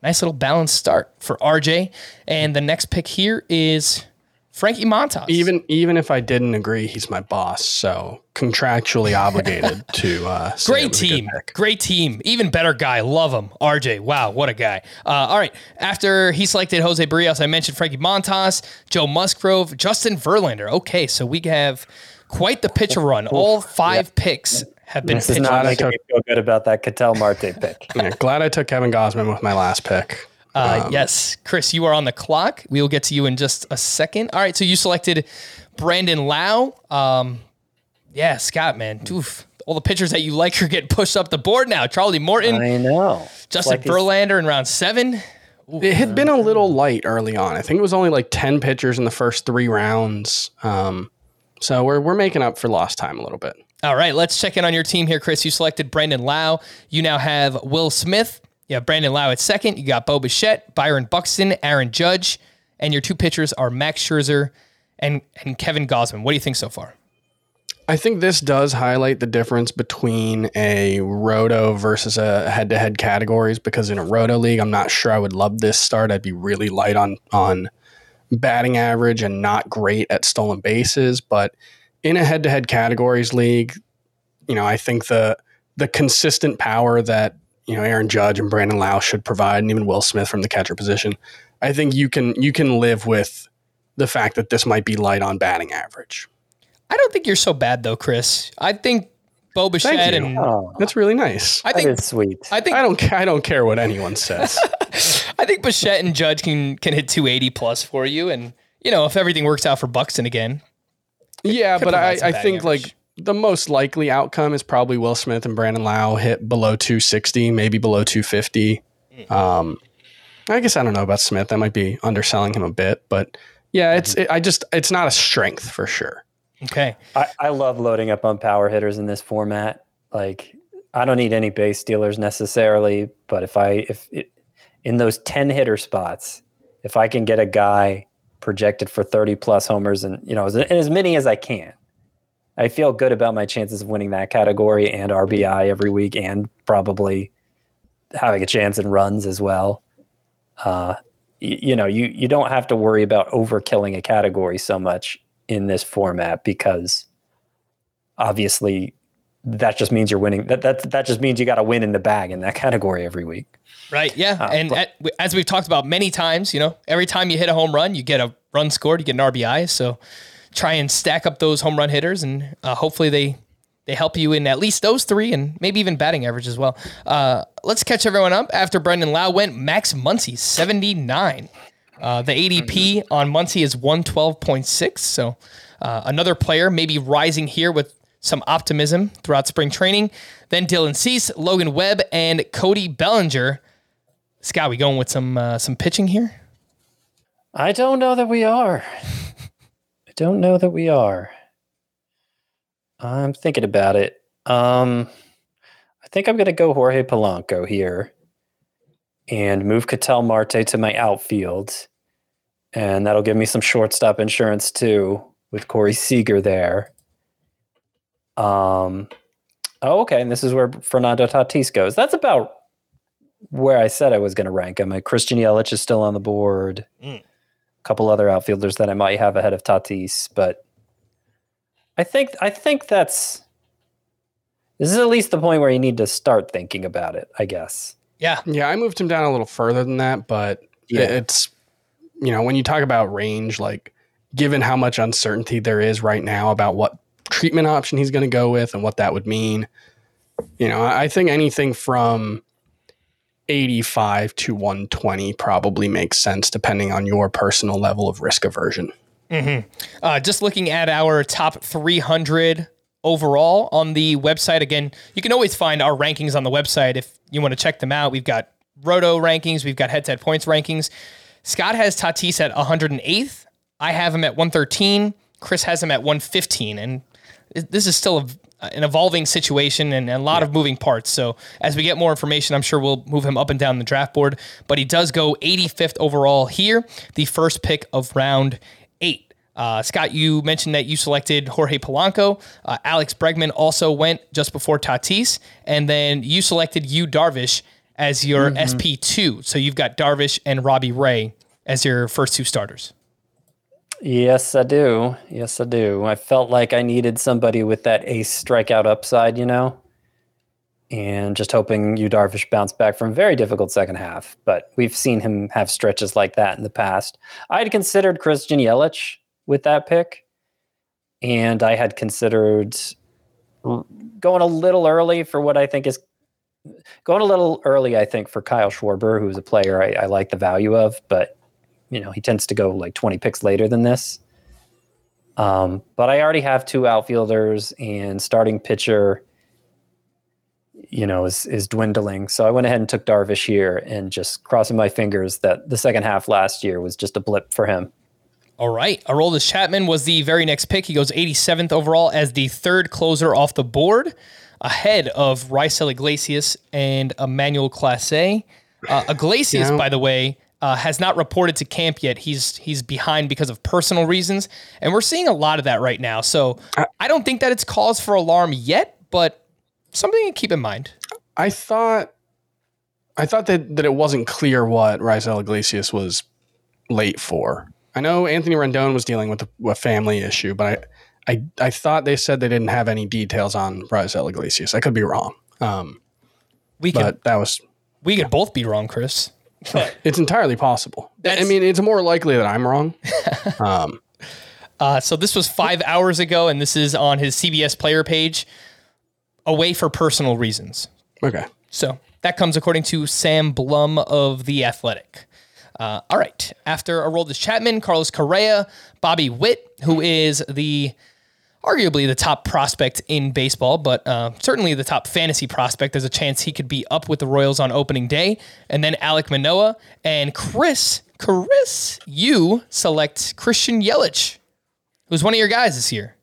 Nice little balanced start for RJ. And the next pick here is Frankie Montas. Even even if I didn't agree, he's my boss, so contractually <laughs> obligated to. Uh, say Great was a good team. Great team. Even better guy. Love him. RJ. Wow, what a guy. Uh, all right. After he selected Jose Berrios, I mentioned Frankie Montas, Joe Musgrove, Justin Verlander. Okay, so we have quite the pitcher run. All five picks have been This is not I making me feel good about that Ketel Marte pick. Yeah, glad I took Kevin Gausman with my last pick. Uh, yes, Chris, you are on the clock. We will get to you in just a second. All right, so you selected Brandon Lowe. Um, yeah, Scott, man, Oof. all the pitchers that you like are getting pushed up the board now. Charlie Morton, I know. Justin like it's- Verlander in round seven. It had been a little light early on. I think it was only like ten pitchers in the first three rounds. Um, so we're we're making up for lost time a little bit. All right, let's check in on your team here, Chris. You selected Brandon Lowe. You now have Will Smith. You have Brandon Lowe at second. You got Bo Bichette, Byron Buxton, Aaron Judge, and your two pitchers are Max Scherzer and and Kevin Gausman. What do you think so far? I think this does highlight the difference between a roto versus a head-to-head categories because in a roto league, I'm not sure I would love this start. I'd be really light on on batting average and not great at stolen bases, but in a head-to-head categories league, you know, I think the the consistent power that you know Aaron Judge and Brandon Lowe should provide, and even Will Smith from the catcher position, I think you can you can live with the fact that this might be light on batting average. I don't think you're so bad though, Chris. I think Bo Bichette and Oh, That's really nice. I think is sweet. I think I don't I don't care what anyone says. <laughs> I think Bichette and Judge can can hit 280 plus for you, and you know if everything works out for Buxton again, yeah, but I, I think average. like the most likely outcome is probably Will Smith and Brandon Lowe hit below 260, maybe below 250. Mm. Um, I guess I don't know about Smith. That might be underselling him a bit, but yeah, it's it, I just it's not a strength for sure. okay. I, I love loading up on power hitters in this format. Like, I don't need any base stealers necessarily, but if I if it, in those ten hitter spots, if I can get a guy projected for thirty plus homers and you know as, and as many as I can, I feel good about my chances of winning that category and RBI every week, and probably having a chance in runs as well. Uh, y- you know, you you don't have to worry about overkilling a category so much in this format because obviously that just means you're winning. That that that just means you got to win in the bag in that <laughs> category every week. Right. Yeah. and at, as we've talked about many times, you know, every time you hit a home run, you get a run scored, you get an RBI. So try and stack up those home run hitters, and uh, hopefully they they help you in at least those three, and maybe even batting average as well. Uh, let's catch everyone up. After Brandon Lowe went, Max Muncy seventy nine. Uh, the ADP on Muncy is one twelve point six. So uh, another player maybe rising here with some optimism throughout spring training. Then Dylan Cease, Logan Webb, and Cody Bellinger. Scott, we going with some uh, some pitching here? I don't know that we are. Don't know that we are. I'm thinking about it. Um, I think I'm going to go Jorge Polanco here and move Ketel Marte to my outfield. And that'll give me some shortstop insurance too with Corey Seager there. Um, oh, okay. And this is where Fernando Tatis goes. That's about where I said I was going to rank him. Christian Yelich is still on the board. A couple other outfielders that I might have ahead of Tatis, but I think I think that's this is at least the point where you need to start thinking about it. I guess. Yeah, Yeah, I moved him down a little further than that, but Yeah. it's you know when you talk about range, like given how much uncertainty there is right now about what treatment option he's going to go with and what that would mean, you know, I I think anything from 85 to 120 probably makes sense depending on your personal level of risk aversion. Uh, just looking at our top 300 overall on the website. Again, you can always find our rankings on the website if you want to check them out. We've got roto rankings, we've got head to head points rankings. Scott has Tatis at 108th. I have him at 113. Chris has him at 115. And this is still a, an evolving situation and a lot of moving parts. So as we get more information, I'm sure we'll move him up and down the draft board. But he does go 85th overall here, the first pick of round eight. Uh, Scott, you mentioned that you selected Jorge Polanco. Uh, Alex Bregman also went just before Tatis, and then you selected Yu Darvish as your SP2. So you've got Darvish and Robbie Ray as your first two starters. Yes, I do. Yes, I do. I felt like I needed somebody with that ace strikeout upside, you know, and just hoping Yu Darvish bounced back from a very difficult second half. But we've seen him have stretches like that in the past. I had considered Christian Yelich with that pick, and I had considered going a little early for what I think is going a little early. I think for Kyle Schwarber, who's a player I, I like the value of, but you know he tends to go like 20 picks later than this. Um, but I already have two outfielders and starting pitcher, you know, is is dwindling. So I went ahead and took Darvish here and just crossing my fingers that the second half last year was just a blip for him. All right. Aroldis Chapman was the very next pick. He goes 87th overall as the third closer off the board, ahead of Raisel Iglesias and Emmanuel Clase. Uh, Iglesias, You know- by the way, uh, has not reported to camp yet. He's he's behind because of personal reasons, and we're seeing a lot of that right now. So I don't think that it's cause for alarm yet, but something to keep in mind. I thought I thought that, that it wasn't clear what Raisel Iglesias was late for. I know Anthony Rendon was dealing with a, a family issue, but I, I I thought they said they didn't have any details on Raisel Iglesias. I could be wrong. Um, We could that was we could both be wrong, Chris. It's entirely possible. I mean, it's more likely that I'm wrong. <laughs> Um, Uh, so this was five hours ago, and this is on his CBS player page. Away for personal reasons. okay. So that comes according to Sam Blum of The Athletic. Uh, all right. After Aroldis Chapman, Carlos Correa, Bobby Witt, who is the arguably the top prospect in baseball, but uh, certainly the top fantasy prospect. There's a chance he could be up with the Royals on opening day. And then Alek Manoah and Chris. Chris, you select Christian Yelich, who's one of your guys this year.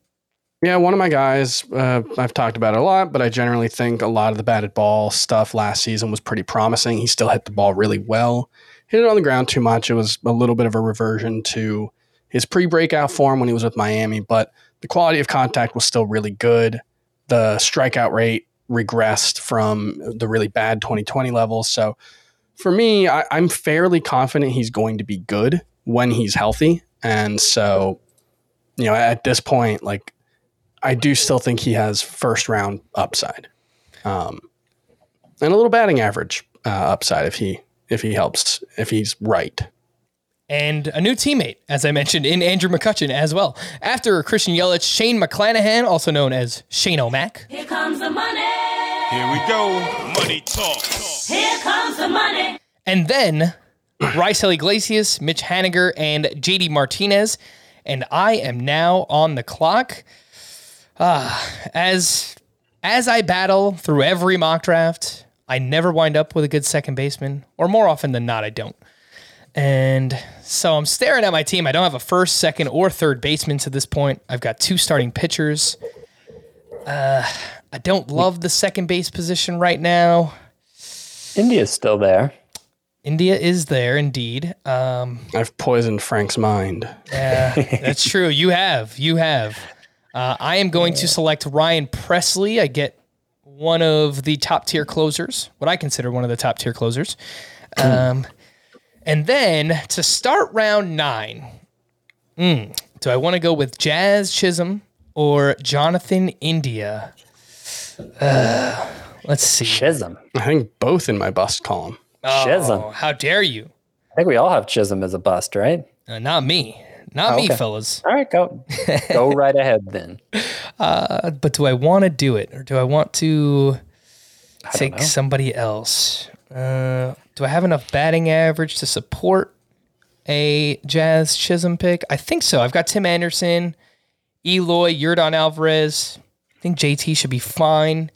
Yeah, one of my guys, uh, I've talked about it a lot, but I generally think a lot of the batted ball stuff last season was pretty promising. He still hit the ball really well. Hit it on the ground too much. It was a little bit of a reversion to his pre breakout form when he was with Miami, but the quality of contact was still really good. The strikeout rate regressed from the really bad 2020 levels. So for me, I, I'm fairly confident he's going to be good when he's healthy. And so, you know, at this point, like, I do still think he has first round upside, um, and a little batting average uh, upside if he if he helps if he's right. And a new teammate, as I mentioned, in Andrew McCutchen as well. After Christian Yelich, Shane McClanahan, also known as Shane O'Mac, Here comes the money. Here we go. Money talk. Here comes the money. and then <clears throat> Raisel Iglesias, Mitch Haniger, and JD Martinez. And I am now on the clock. Ah, as as I battle through every mock draft, I never wind up with a good second baseman, or more often than not, I don't. And so I'm staring at my team. I don't have a first, second, or third baseman to this point. I've got two starting pitchers. Uh, I don't love the second base position right now. India's still there. India is there indeed. Um, I've poisoned Frank's mind. Yeah, that's <laughs> true. You have. You have. Uh, I am going to select Ryan Pressly. I get one of the top tier closers, what I consider one of the top tier closers. Um, and then to start round nine, mm, do I want to go with Jazz Chisholm or Jonathan India? Uh, let's see. Chisholm. I think both in my bust column. Chisholm. Oh, how dare you? I think we all have Chisholm as a bust, right? Uh, not me. Not me, okay. fellas. All right, go go <laughs> right ahead then. but do I want to do it or do I want to take somebody else? Uh, do I have enough batting average to support a Jazz Chisholm pick? I think so. I've got Tim Anderson, Eloy, Yordan Alvarez. I think JT should be fine.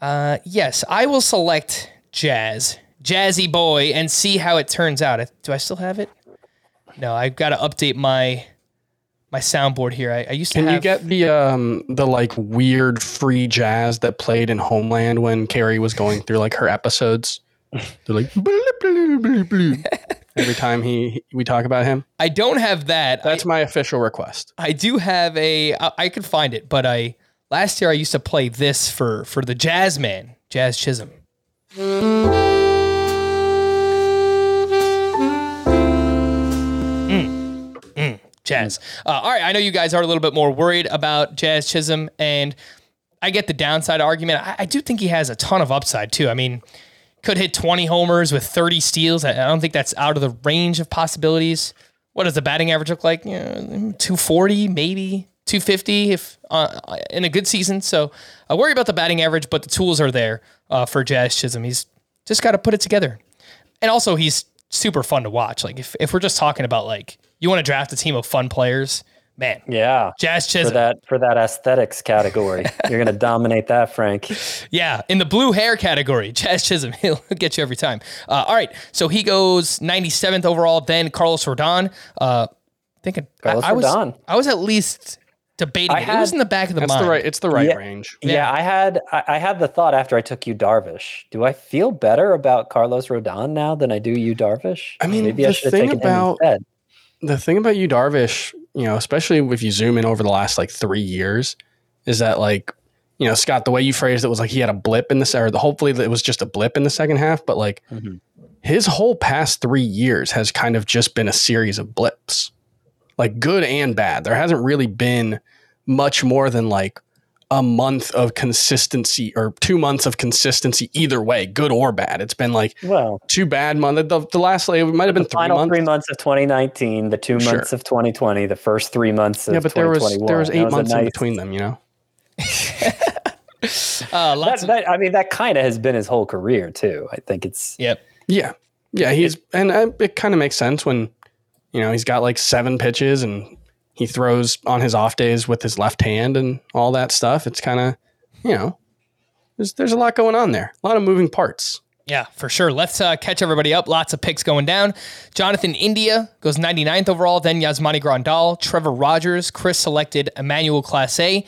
Uh, yes, I will select Jazz, Jazzy Boy, and see how it turns out. Do I still have it? No, I've got to update my my soundboard here. I, I used to Can have, you get the um the like weird free jazz that played in Homeland when Carrie was going through like her episodes? They're like <laughs> every time he we talk about him. I don't have that. That's my official request. I do have a. I, I could find it, but I last year I used to play this for for the Jazz Man, Jazz Chisholm. Mm, mm, Jazz. Uh, all right, I know you guys are a little bit more worried about Jazz Chisholm, and I get the downside argument. I, I do think he has a ton of upside too. I mean, could hit 20 homers with 30 steals. I, don't think that's out of the range of possibilities. What does the batting average look like? You know, 240, maybe 250 if uh, in a good season. So I worry about the batting average, but the tools are there uh, for Jazz Chisholm. He's just got to put it together. And also, he's super fun to watch. Like if, if we're just talking about like you want to draft a team of fun players, man, Yeah. Jazz For that for that aesthetics category. <laughs> You're gonna dominate that, Frank. Yeah, in the blue hair category, <laughs> Jazz Chisholm, he'll <laughs> get you every time. Uh, all right, so he goes 97th overall. Then Carlos Rodon. Uh, thinking, I- Carlos I, was, Rodon. I was at least debating I it. it was in the back of the That's mind. the right. It's the right Yeah. range. Yeah, I had I, I had the thought after I took Yu Darvish. Do I feel better about Carlos Rodon now than I do Yu Darvish? I mean, maybe I the should have thing taken about- him instead. The thing about you, Darvish, you know, especially if you zoom in over the last like three years, is that like, you know, Scott, the way you phrased it was like he had a blip in this, or the, hopefully it was just a blip in the second half, but like Mhm. his whole past three years has kind of just been a series of blips, like good and bad. There hasn't really been much more than like a month of consistency or two months of consistency either way, good or bad. It's been like Well, two bad months. The, the last, like, it might have been the three final months. three months of 2019, the two Sure. months of 2020, the first three months of yeah, but there was there was eight a months in between them. You know. <laughs> Uh, That, of, that, I mean, that kind of has been his whole career too. I think it's yep. Yeah, yeah. He's and uh, it kind of makes sense when you know he's got like seven pitches and he throws on his off days with his left hand and all that stuff. It's kind of you know there's there's a lot going on there, a lot of moving parts. Yeah, for sure. Let's uh, catch everybody up. Lots of picks going down. Jonathan India goes 99th overall. Then Yasmani Grandal, Trevor Rogers, Chris selected Emmanuel Clase,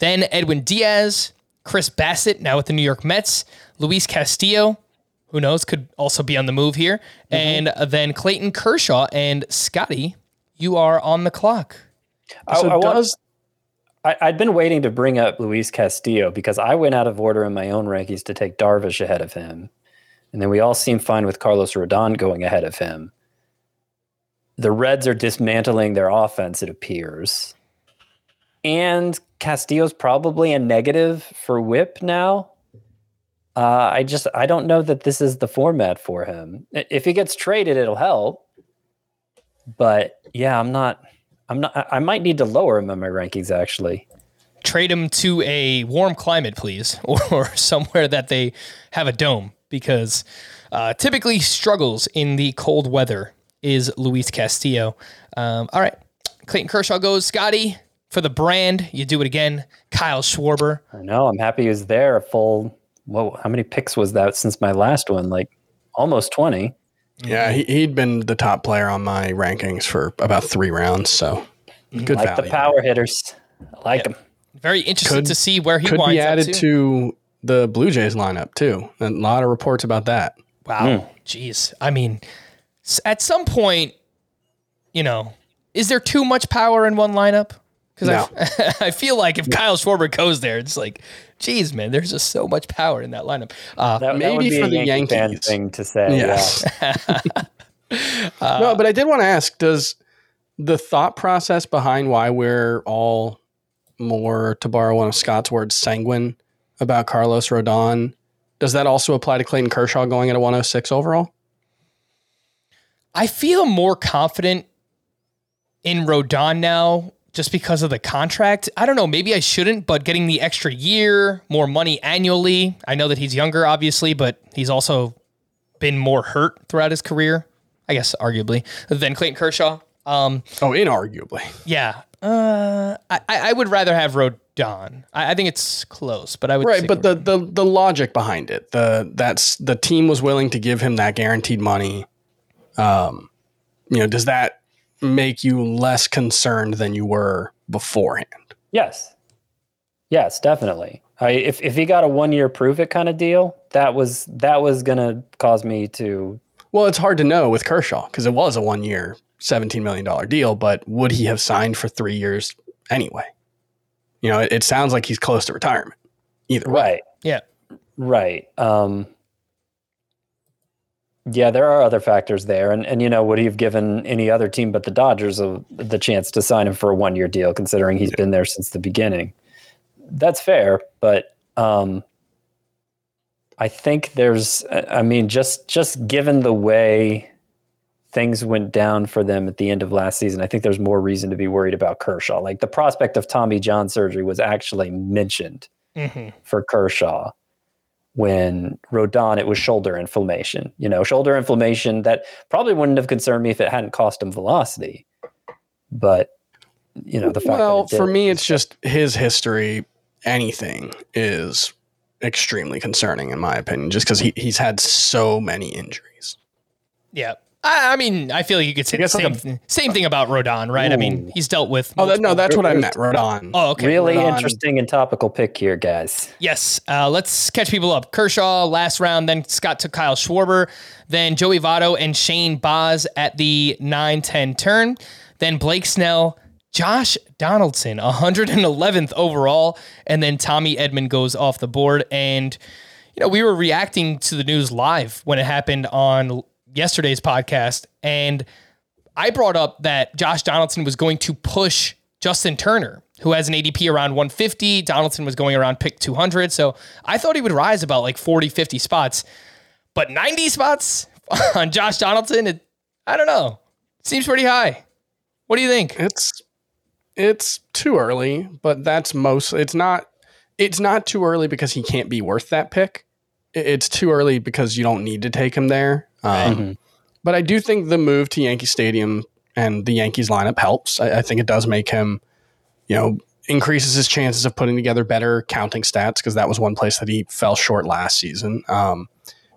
then Edwin Diaz, Chris Bassitt, now with the New York Mets, Luis Castillo, who knows, could also be on the move here, and uh, then Clayton Kershaw and Scotty. You are on the clock. I, So I want- does I, I'd been waiting to bring up Luis Castillo because I went out of order in my own rankings to take Darvish ahead of him. And then we all seem fine with Carlos Rodon going ahead of him. The Reds are dismantling their offense, it appears. And Castillo's probably a negative for whip now. Uh, I just I don't know that this is the format for him. If he gets traded, it'll help. But yeah, I'm not I'm not. I- might need to lower him in my rankings. Actually, trade him to a warm climate, please, <laughs> or somewhere that they have a dome, because uh, typically struggles in the cold weather is Luis Castillo. Um, all right, Clayton Kershaw goes. Scotty for the brand, you do it again. Kyle Schwarber. I know. I'm happy he was there. A full. Whoa, how many picks was that since my last one? Like almost twenty. Yeah he, he'd been the top player on my rankings for about three rounds, so mm-hmm. good Like value. the power hitters. I like them. Very interested Could- to see where he Could winds be added up to. to the Blue Jays lineup too. A lot of reports about that. Wow, hmm. jeez. I mean, at some point, you know, is there too much power in one lineup? Because No. I, <laughs> I feel like if Kyle Schwarber goes there, it's like, geez, man, there's just so much power in that lineup. Uh, That, that Maybe would be for a the Yankee fan Yankees. thing to say. Yes. Yeah. <laughs> <laughs> no, but I did want to ask: Does the thought process behind why we're all more, to borrow one of Scott's words, sanguine about Carlos Rodon, does that also apply to Clayton Kershaw going at a 106 overall? I feel more confident in Rodon now just because of the contract. I don't know, maybe I shouldn't, but getting the extra year, more money annually. I know that he's younger, obviously, but he's also been more hurt throughout his career, I guess, arguably, than Clayton Kershaw. Um, Oh, inarguably. yeah. Uh, I, I would rather have Rodon. I, I think it's close, but I would Right, but the, the the logic behind it, the that's the team was willing to give him that guaranteed money. Um, you know, does that make you less concerned than you were beforehand. Yes. Yes, definitely. I, if if he got a one year prove it kind of deal, that was that was gonna cause me to Well, it's hard to know with Kershaw because it was a one year, $17 million deal, but would he have signed for three years anyway? You know, it, it sounds like he's close to retirement either way. right. Yeah. Right. Um yeah, there are other factors there, and and you know, would he have given any other team but the Dodgers a, the chance to sign him for a one year deal, considering he's been there since the beginning? That's fair, but um, I think there's, I mean, just just given the way things went down for them at the end of last season, I think there's more reason to be worried about Kershaw. Like the prospect of Tommy John surgery was actually mentioned hmm for Kershaw. When Rodon, it was shoulder inflammation. You know, shoulder inflammation that probably wouldn't have concerned me if it hadn't cost him velocity. But you know, the fact well, that it for me, it's just his history. Anything is extremely concerning, in my opinion, just because he, he's had so many injuries. Yeah. I, I mean, I feel like you could say the guess same, like th- same thing about Rodon, right? I mean, he's dealt with. Oh, no, that's what I meant. Rodon. Oh, okay. really Rodon. interesting and topical pick here, guys. Yes. Uh, let's catch people up. Kershaw last round, then Scott took Kyle Schwarber, then Joey Votto and Shane Baz at the 9 10 turn, then Blake Snell, Josh Donaldson, 111th overall, and then Tommy Edman goes off the board. And, you know, we were reacting to the news live when it happened on yesterday's podcast. And I brought up that Josh Donaldson was going to push Justin Turner, who has an ADP around 150. Donaldson was going around pick 200. So I thought he would rise about like 40, 50 spots. But 90 spots <laughs> on Josh Donaldson, it, I don't know. Seems pretty high. What do you think? It's it's too early, but that's most. It's not. It's not too early because he can't be worth that pick. It's too early because you don't need to take him there. Um, But I do think the move to Yankee Stadium and the Yankees lineup helps. I, I think it does make him, you know, increases his chances of putting together better counting stats because that was one place that he fell short last season. Um,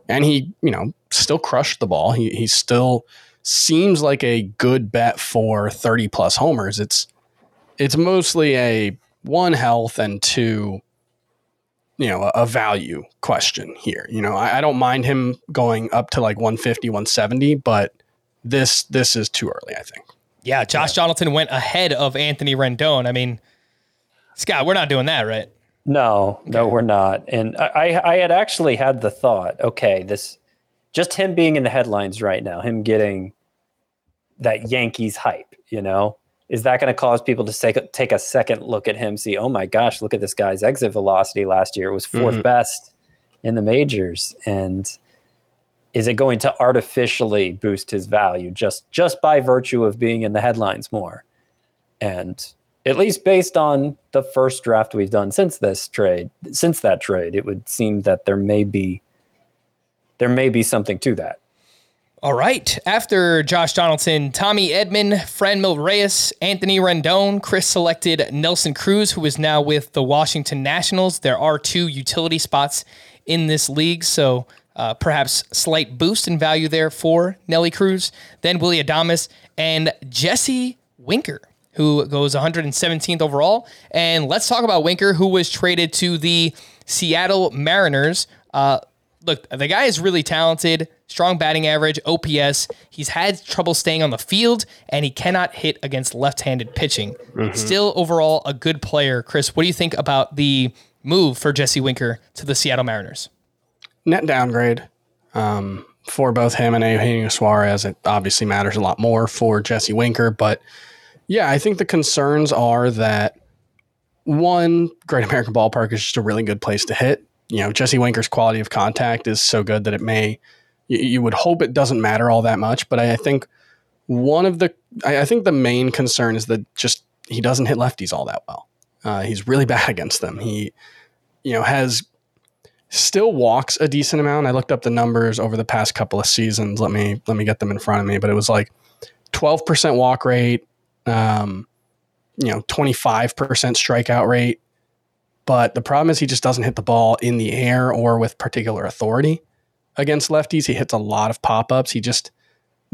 and he, you know, still crushed the ball. He he still seems like a good bet for 30 plus homers. It's it's mostly a one health and two you know a, a value question here you know I, I don't mind him going up to like 150 170 but this this is too early i think Yeah, Josh Donaldson went ahead of Anthony Rendon. I mean, Scott, we're not doing that, right? No, no, we're not. And I, I I had actually had the thought, okay, this just him being in the headlines right now, him getting that Yankees hype, you know, is that going to cause people to take a, take a second look at him, see, oh my gosh, look at this guy's exit velocity last year. It was 4th mm-hmm. best in the majors. And is it going to artificially boost his value just just by virtue of being in the headlines more? And at least based on the first draft we've done since this trade, since that trade, it would seem that there may be there may be something to that. All right. After Josh Donaldson, Tommy Edman, Franmil Reyes, Anthony Rendon, Chris selected Nelson Cruz, who is now with the Washington Nationals. There are two utility spots in this league, so uh, perhaps slight boost in value there for Nelly Cruz. Then Willy Adames and Jesse Winker, who goes 117th overall. And let's talk about Winker, who was traded to the Seattle Mariners. Uh, look, the guy is really talented, strong batting average, OPS. He's had trouble staying on the field, and he cannot hit against left-handed pitching. Still, overall, a good player. Chris, what do you think about the move for Jesse Winker to the Seattle Mariners? net downgrade um, for both him and Eugenio Suarez. It obviously matters a lot more for Jesse Winker, but yeah, I think the concerns are that one, Great American Ballpark is just a really good place to hit. You know, Jesse Winker's quality of contact is so good that it may, you, you would hope it doesn't matter all that much. But I, I think one of the, I, I think the main concern is that just he doesn't hit lefties all that well. Uh, he's really <laughs> bad against them. He, you know, has still walks a decent amount. I looked up the numbers over the past couple of seasons. Let me let me get them in front of me. But it was like twelve percent walk rate, um, you know, twenty five percent strikeout rate. But the problem is he just doesn't hit the ball in the air or with particular authority against lefties. He hits a lot of pop ups. He just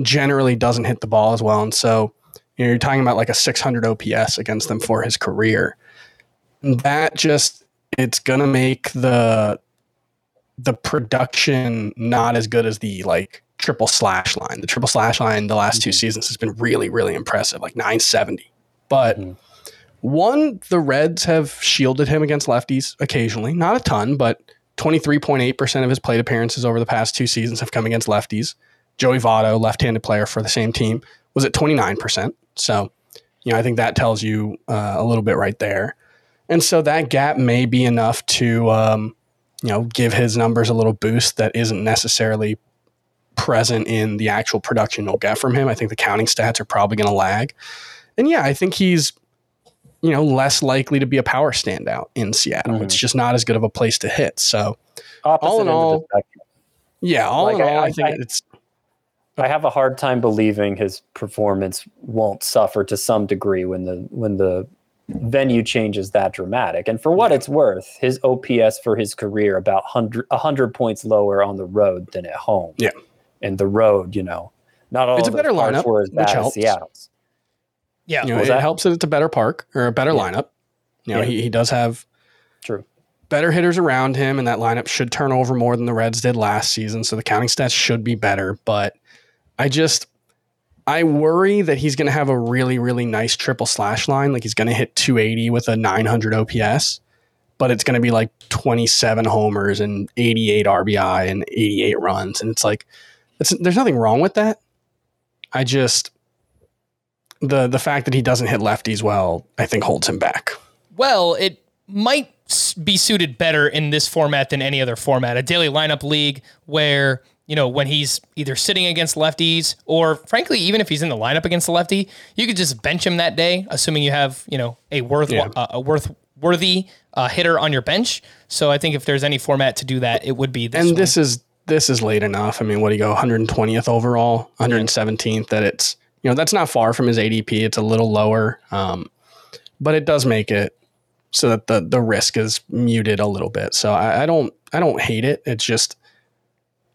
generally doesn't hit the ball as well. And so You know, you're talking about like a 600 OPS against them for his career. That just it's gonna make the the production not as good as the like triple slash line. The triple slash line the last two mm-hmm. seasons has been really really impressive, like 970. But mm-hmm. One, the Reds have shielded him against lefties occasionally, not a ton, but 23.8% of his plate appearances over the past two seasons have come against lefties. Joey Votto, left-handed player for the same team, was at 29%. So, you know, I think that tells you uh, a little bit right there. And so that gap may be enough to, um, you know, give his numbers a little boost that isn't necessarily present in the actual production you'll get from him. I think the counting stats are probably going to lag. And yeah, I think he's, you know, less likely to be a power standout in Seattle. Mhm. It's just not as good of a place to hit. So, Opposite All in end of the all, yeah, all Like, in I- all, I, I- think I- it's I have a hard time believing his performance won't suffer to some degree when the when the venue changes that dramatic. And for what it's worth, his OPS for his career about 100, 100 points lower on the road than at home. Yeah. And the road, you know, not all It's a better lineup, were as which bad as helps. Seattle's. Yeah. you know, What it that? helps that it's a better park or a better Yeah. lineup. You know, Yeah. he, he does have True. better hitters around him, and that lineup should turn over more than the Reds did last season. So the counting stats should be better. But I just I worry that he's going to have a really really nice triple slash line. Like he's going to hit 280 with a 900 OPS, but it's going to be like 27 homers and 88 RBI and 88 runs, and it's like it's, there's nothing wrong with that. I just the the fact that he doesn't hit lefties well, I think holds him back. Well, it might be suited better in this format than any other format. A daily lineup league where, you know, when he's either sitting against lefties or frankly, even if he's in the lineup against the lefty, you could just bench him that day, assuming you have, you know, a worth Yeah. uh, a worth worthy uh, hitter on your bench. So I think if there's any format to do that, it would be this. and one. this is this is late enough. I mean, what do you go 120th overall, 117th? That it's you know that's not far from his ADP. It's a little lower, um, but it does make it so that the the risk is muted a little bit. So I, I don't I don't hate it. It's just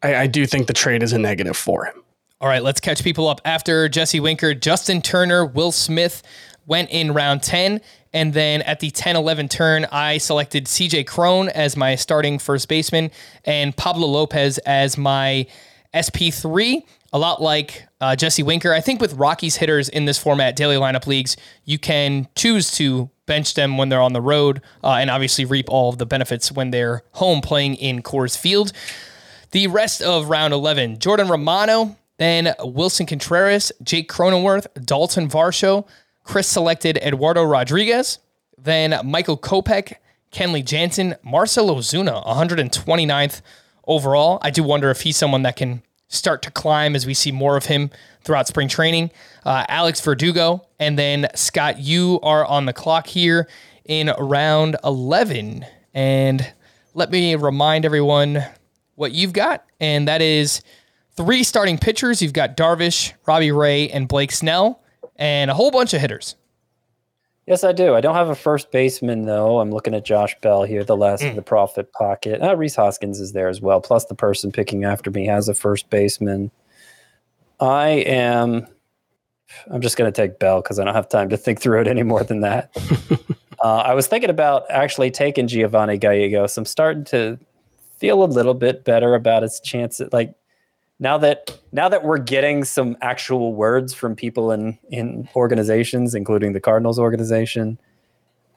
I, I do think the trade is a negative for him. All right, let's catch people up. After Jesse Winker, Justin Turner, Will Smith went in round 10. And then at the 10 11 turn, I selected CJ Cron as my starting first baseman and Pablo Lopez as my SP3. A lot like uh, Jesse Winker. I think with Rockies hitters in this format, daily lineup leagues, you can choose to bench them when they're on the road uh, and obviously reap all of the benefits when they're home playing in Coors Field. The rest of round 11, Jordan Romano, then Willson Contreras, Jake Cronenworth, Dalton Varsho. Chris selected Eduardo Rodriguez, then Michael Kopech, Kenley Jansen, Marcell Ozuna, 129th overall. I do wonder if he's someone that can start to climb as we see more of him throughout spring training. Uh, Alex Verdugo, and then Scott, you are on the clock here in round 11. And let me remind everyone what you've got, and that is three starting pitchers. You've got Darvish, Robbie Ray, and Blake Snell, and a whole bunch of hitters. Yes, I do. I don't have a first baseman though. I'm looking at Josh Bell here, the last Hmm. of the profit pocket. Uh, Rhys Hoskins is there as well. Plus, the person picking after me has a first baseman. I am. I'm just going to take Bell because I don't have time to think through it any more than that. <laughs> uh, I was thinking about actually taking Giovanni Gallegos. I'm starting to feel a little bit better about his chance. At, like now that now that we're getting some actual words from people in in organizations, including the Cardinals organization,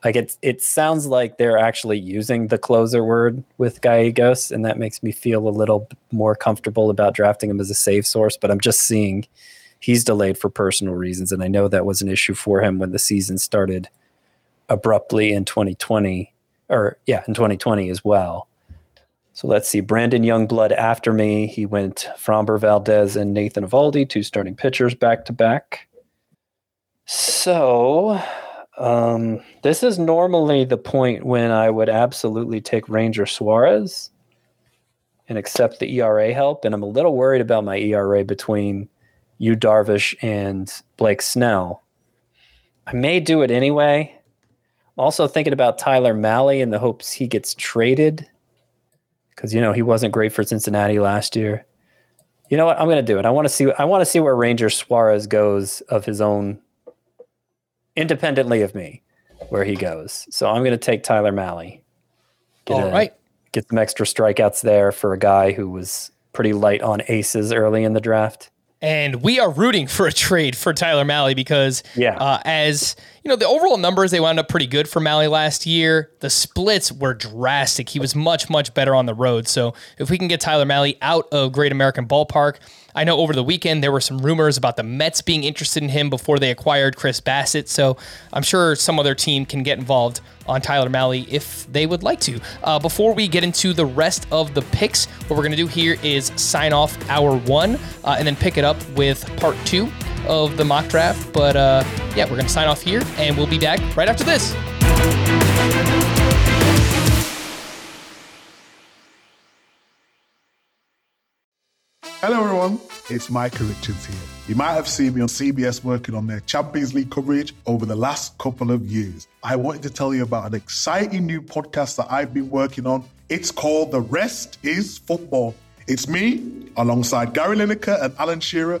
like it it sounds like they're actually using the closer word with Gallegos, and that makes me feel a little more comfortable about drafting him as a save source. But I'm just seeing he's delayed for personal reasons, and I know that was an issue for him when the season started abruptly in 2020, or yeah, in 2020 as well. So let's see. Brandon Youngblood after me. He went Framber Valdez and Nathan Eovaldi, two starting pitchers back to back. So um, this is normally the point when I would absolutely take Ranger Suarez and accept the ERA help. And I'm a little worried about my ERA between you, Darvish, and Blake Snell. I may do it anyway. Also thinking about Tyler Mahle in the hopes he gets traded because you know he wasn't great for Cincinnati last year. You know what? I'm going to do it. I want to see. I want to see where Ranger Suarez goes of his own independently of me where he goes. So I'm going to take Tyler Mahle. Get All a- right. Get some extra strikeouts there for a guy who was pretty light on aces early in the draft. And we are rooting for a trade for Tyler Mahle because, Yeah. uh, as you know, the overall numbers they wound up pretty good for Mahle last year. The splits were drastic. He was much, much better on the road. So if we can get Tyler Mahle out of Great American Ballpark, I know over the weekend there were some rumors about the Mets being interested in him before they acquired Chris Bassitt. So I'm sure some other team can get involved on Tyler Mahle if they would like to. Uh, before we get into the rest of the picks, what we're going to do here is sign off hour one uh, and then pick it up with part two of the mock draft. But uh, yeah, we're going to sign off here and we'll be back right after this. Hello, everyone. It's Micah Richards here. You might have seen me on CBS working on their Champions League coverage over the last couple of years. I wanted to tell you about an exciting new podcast that I've been working on. It's called The Rest is Football. It's me, alongside Gary Lineker and Alan Shearer,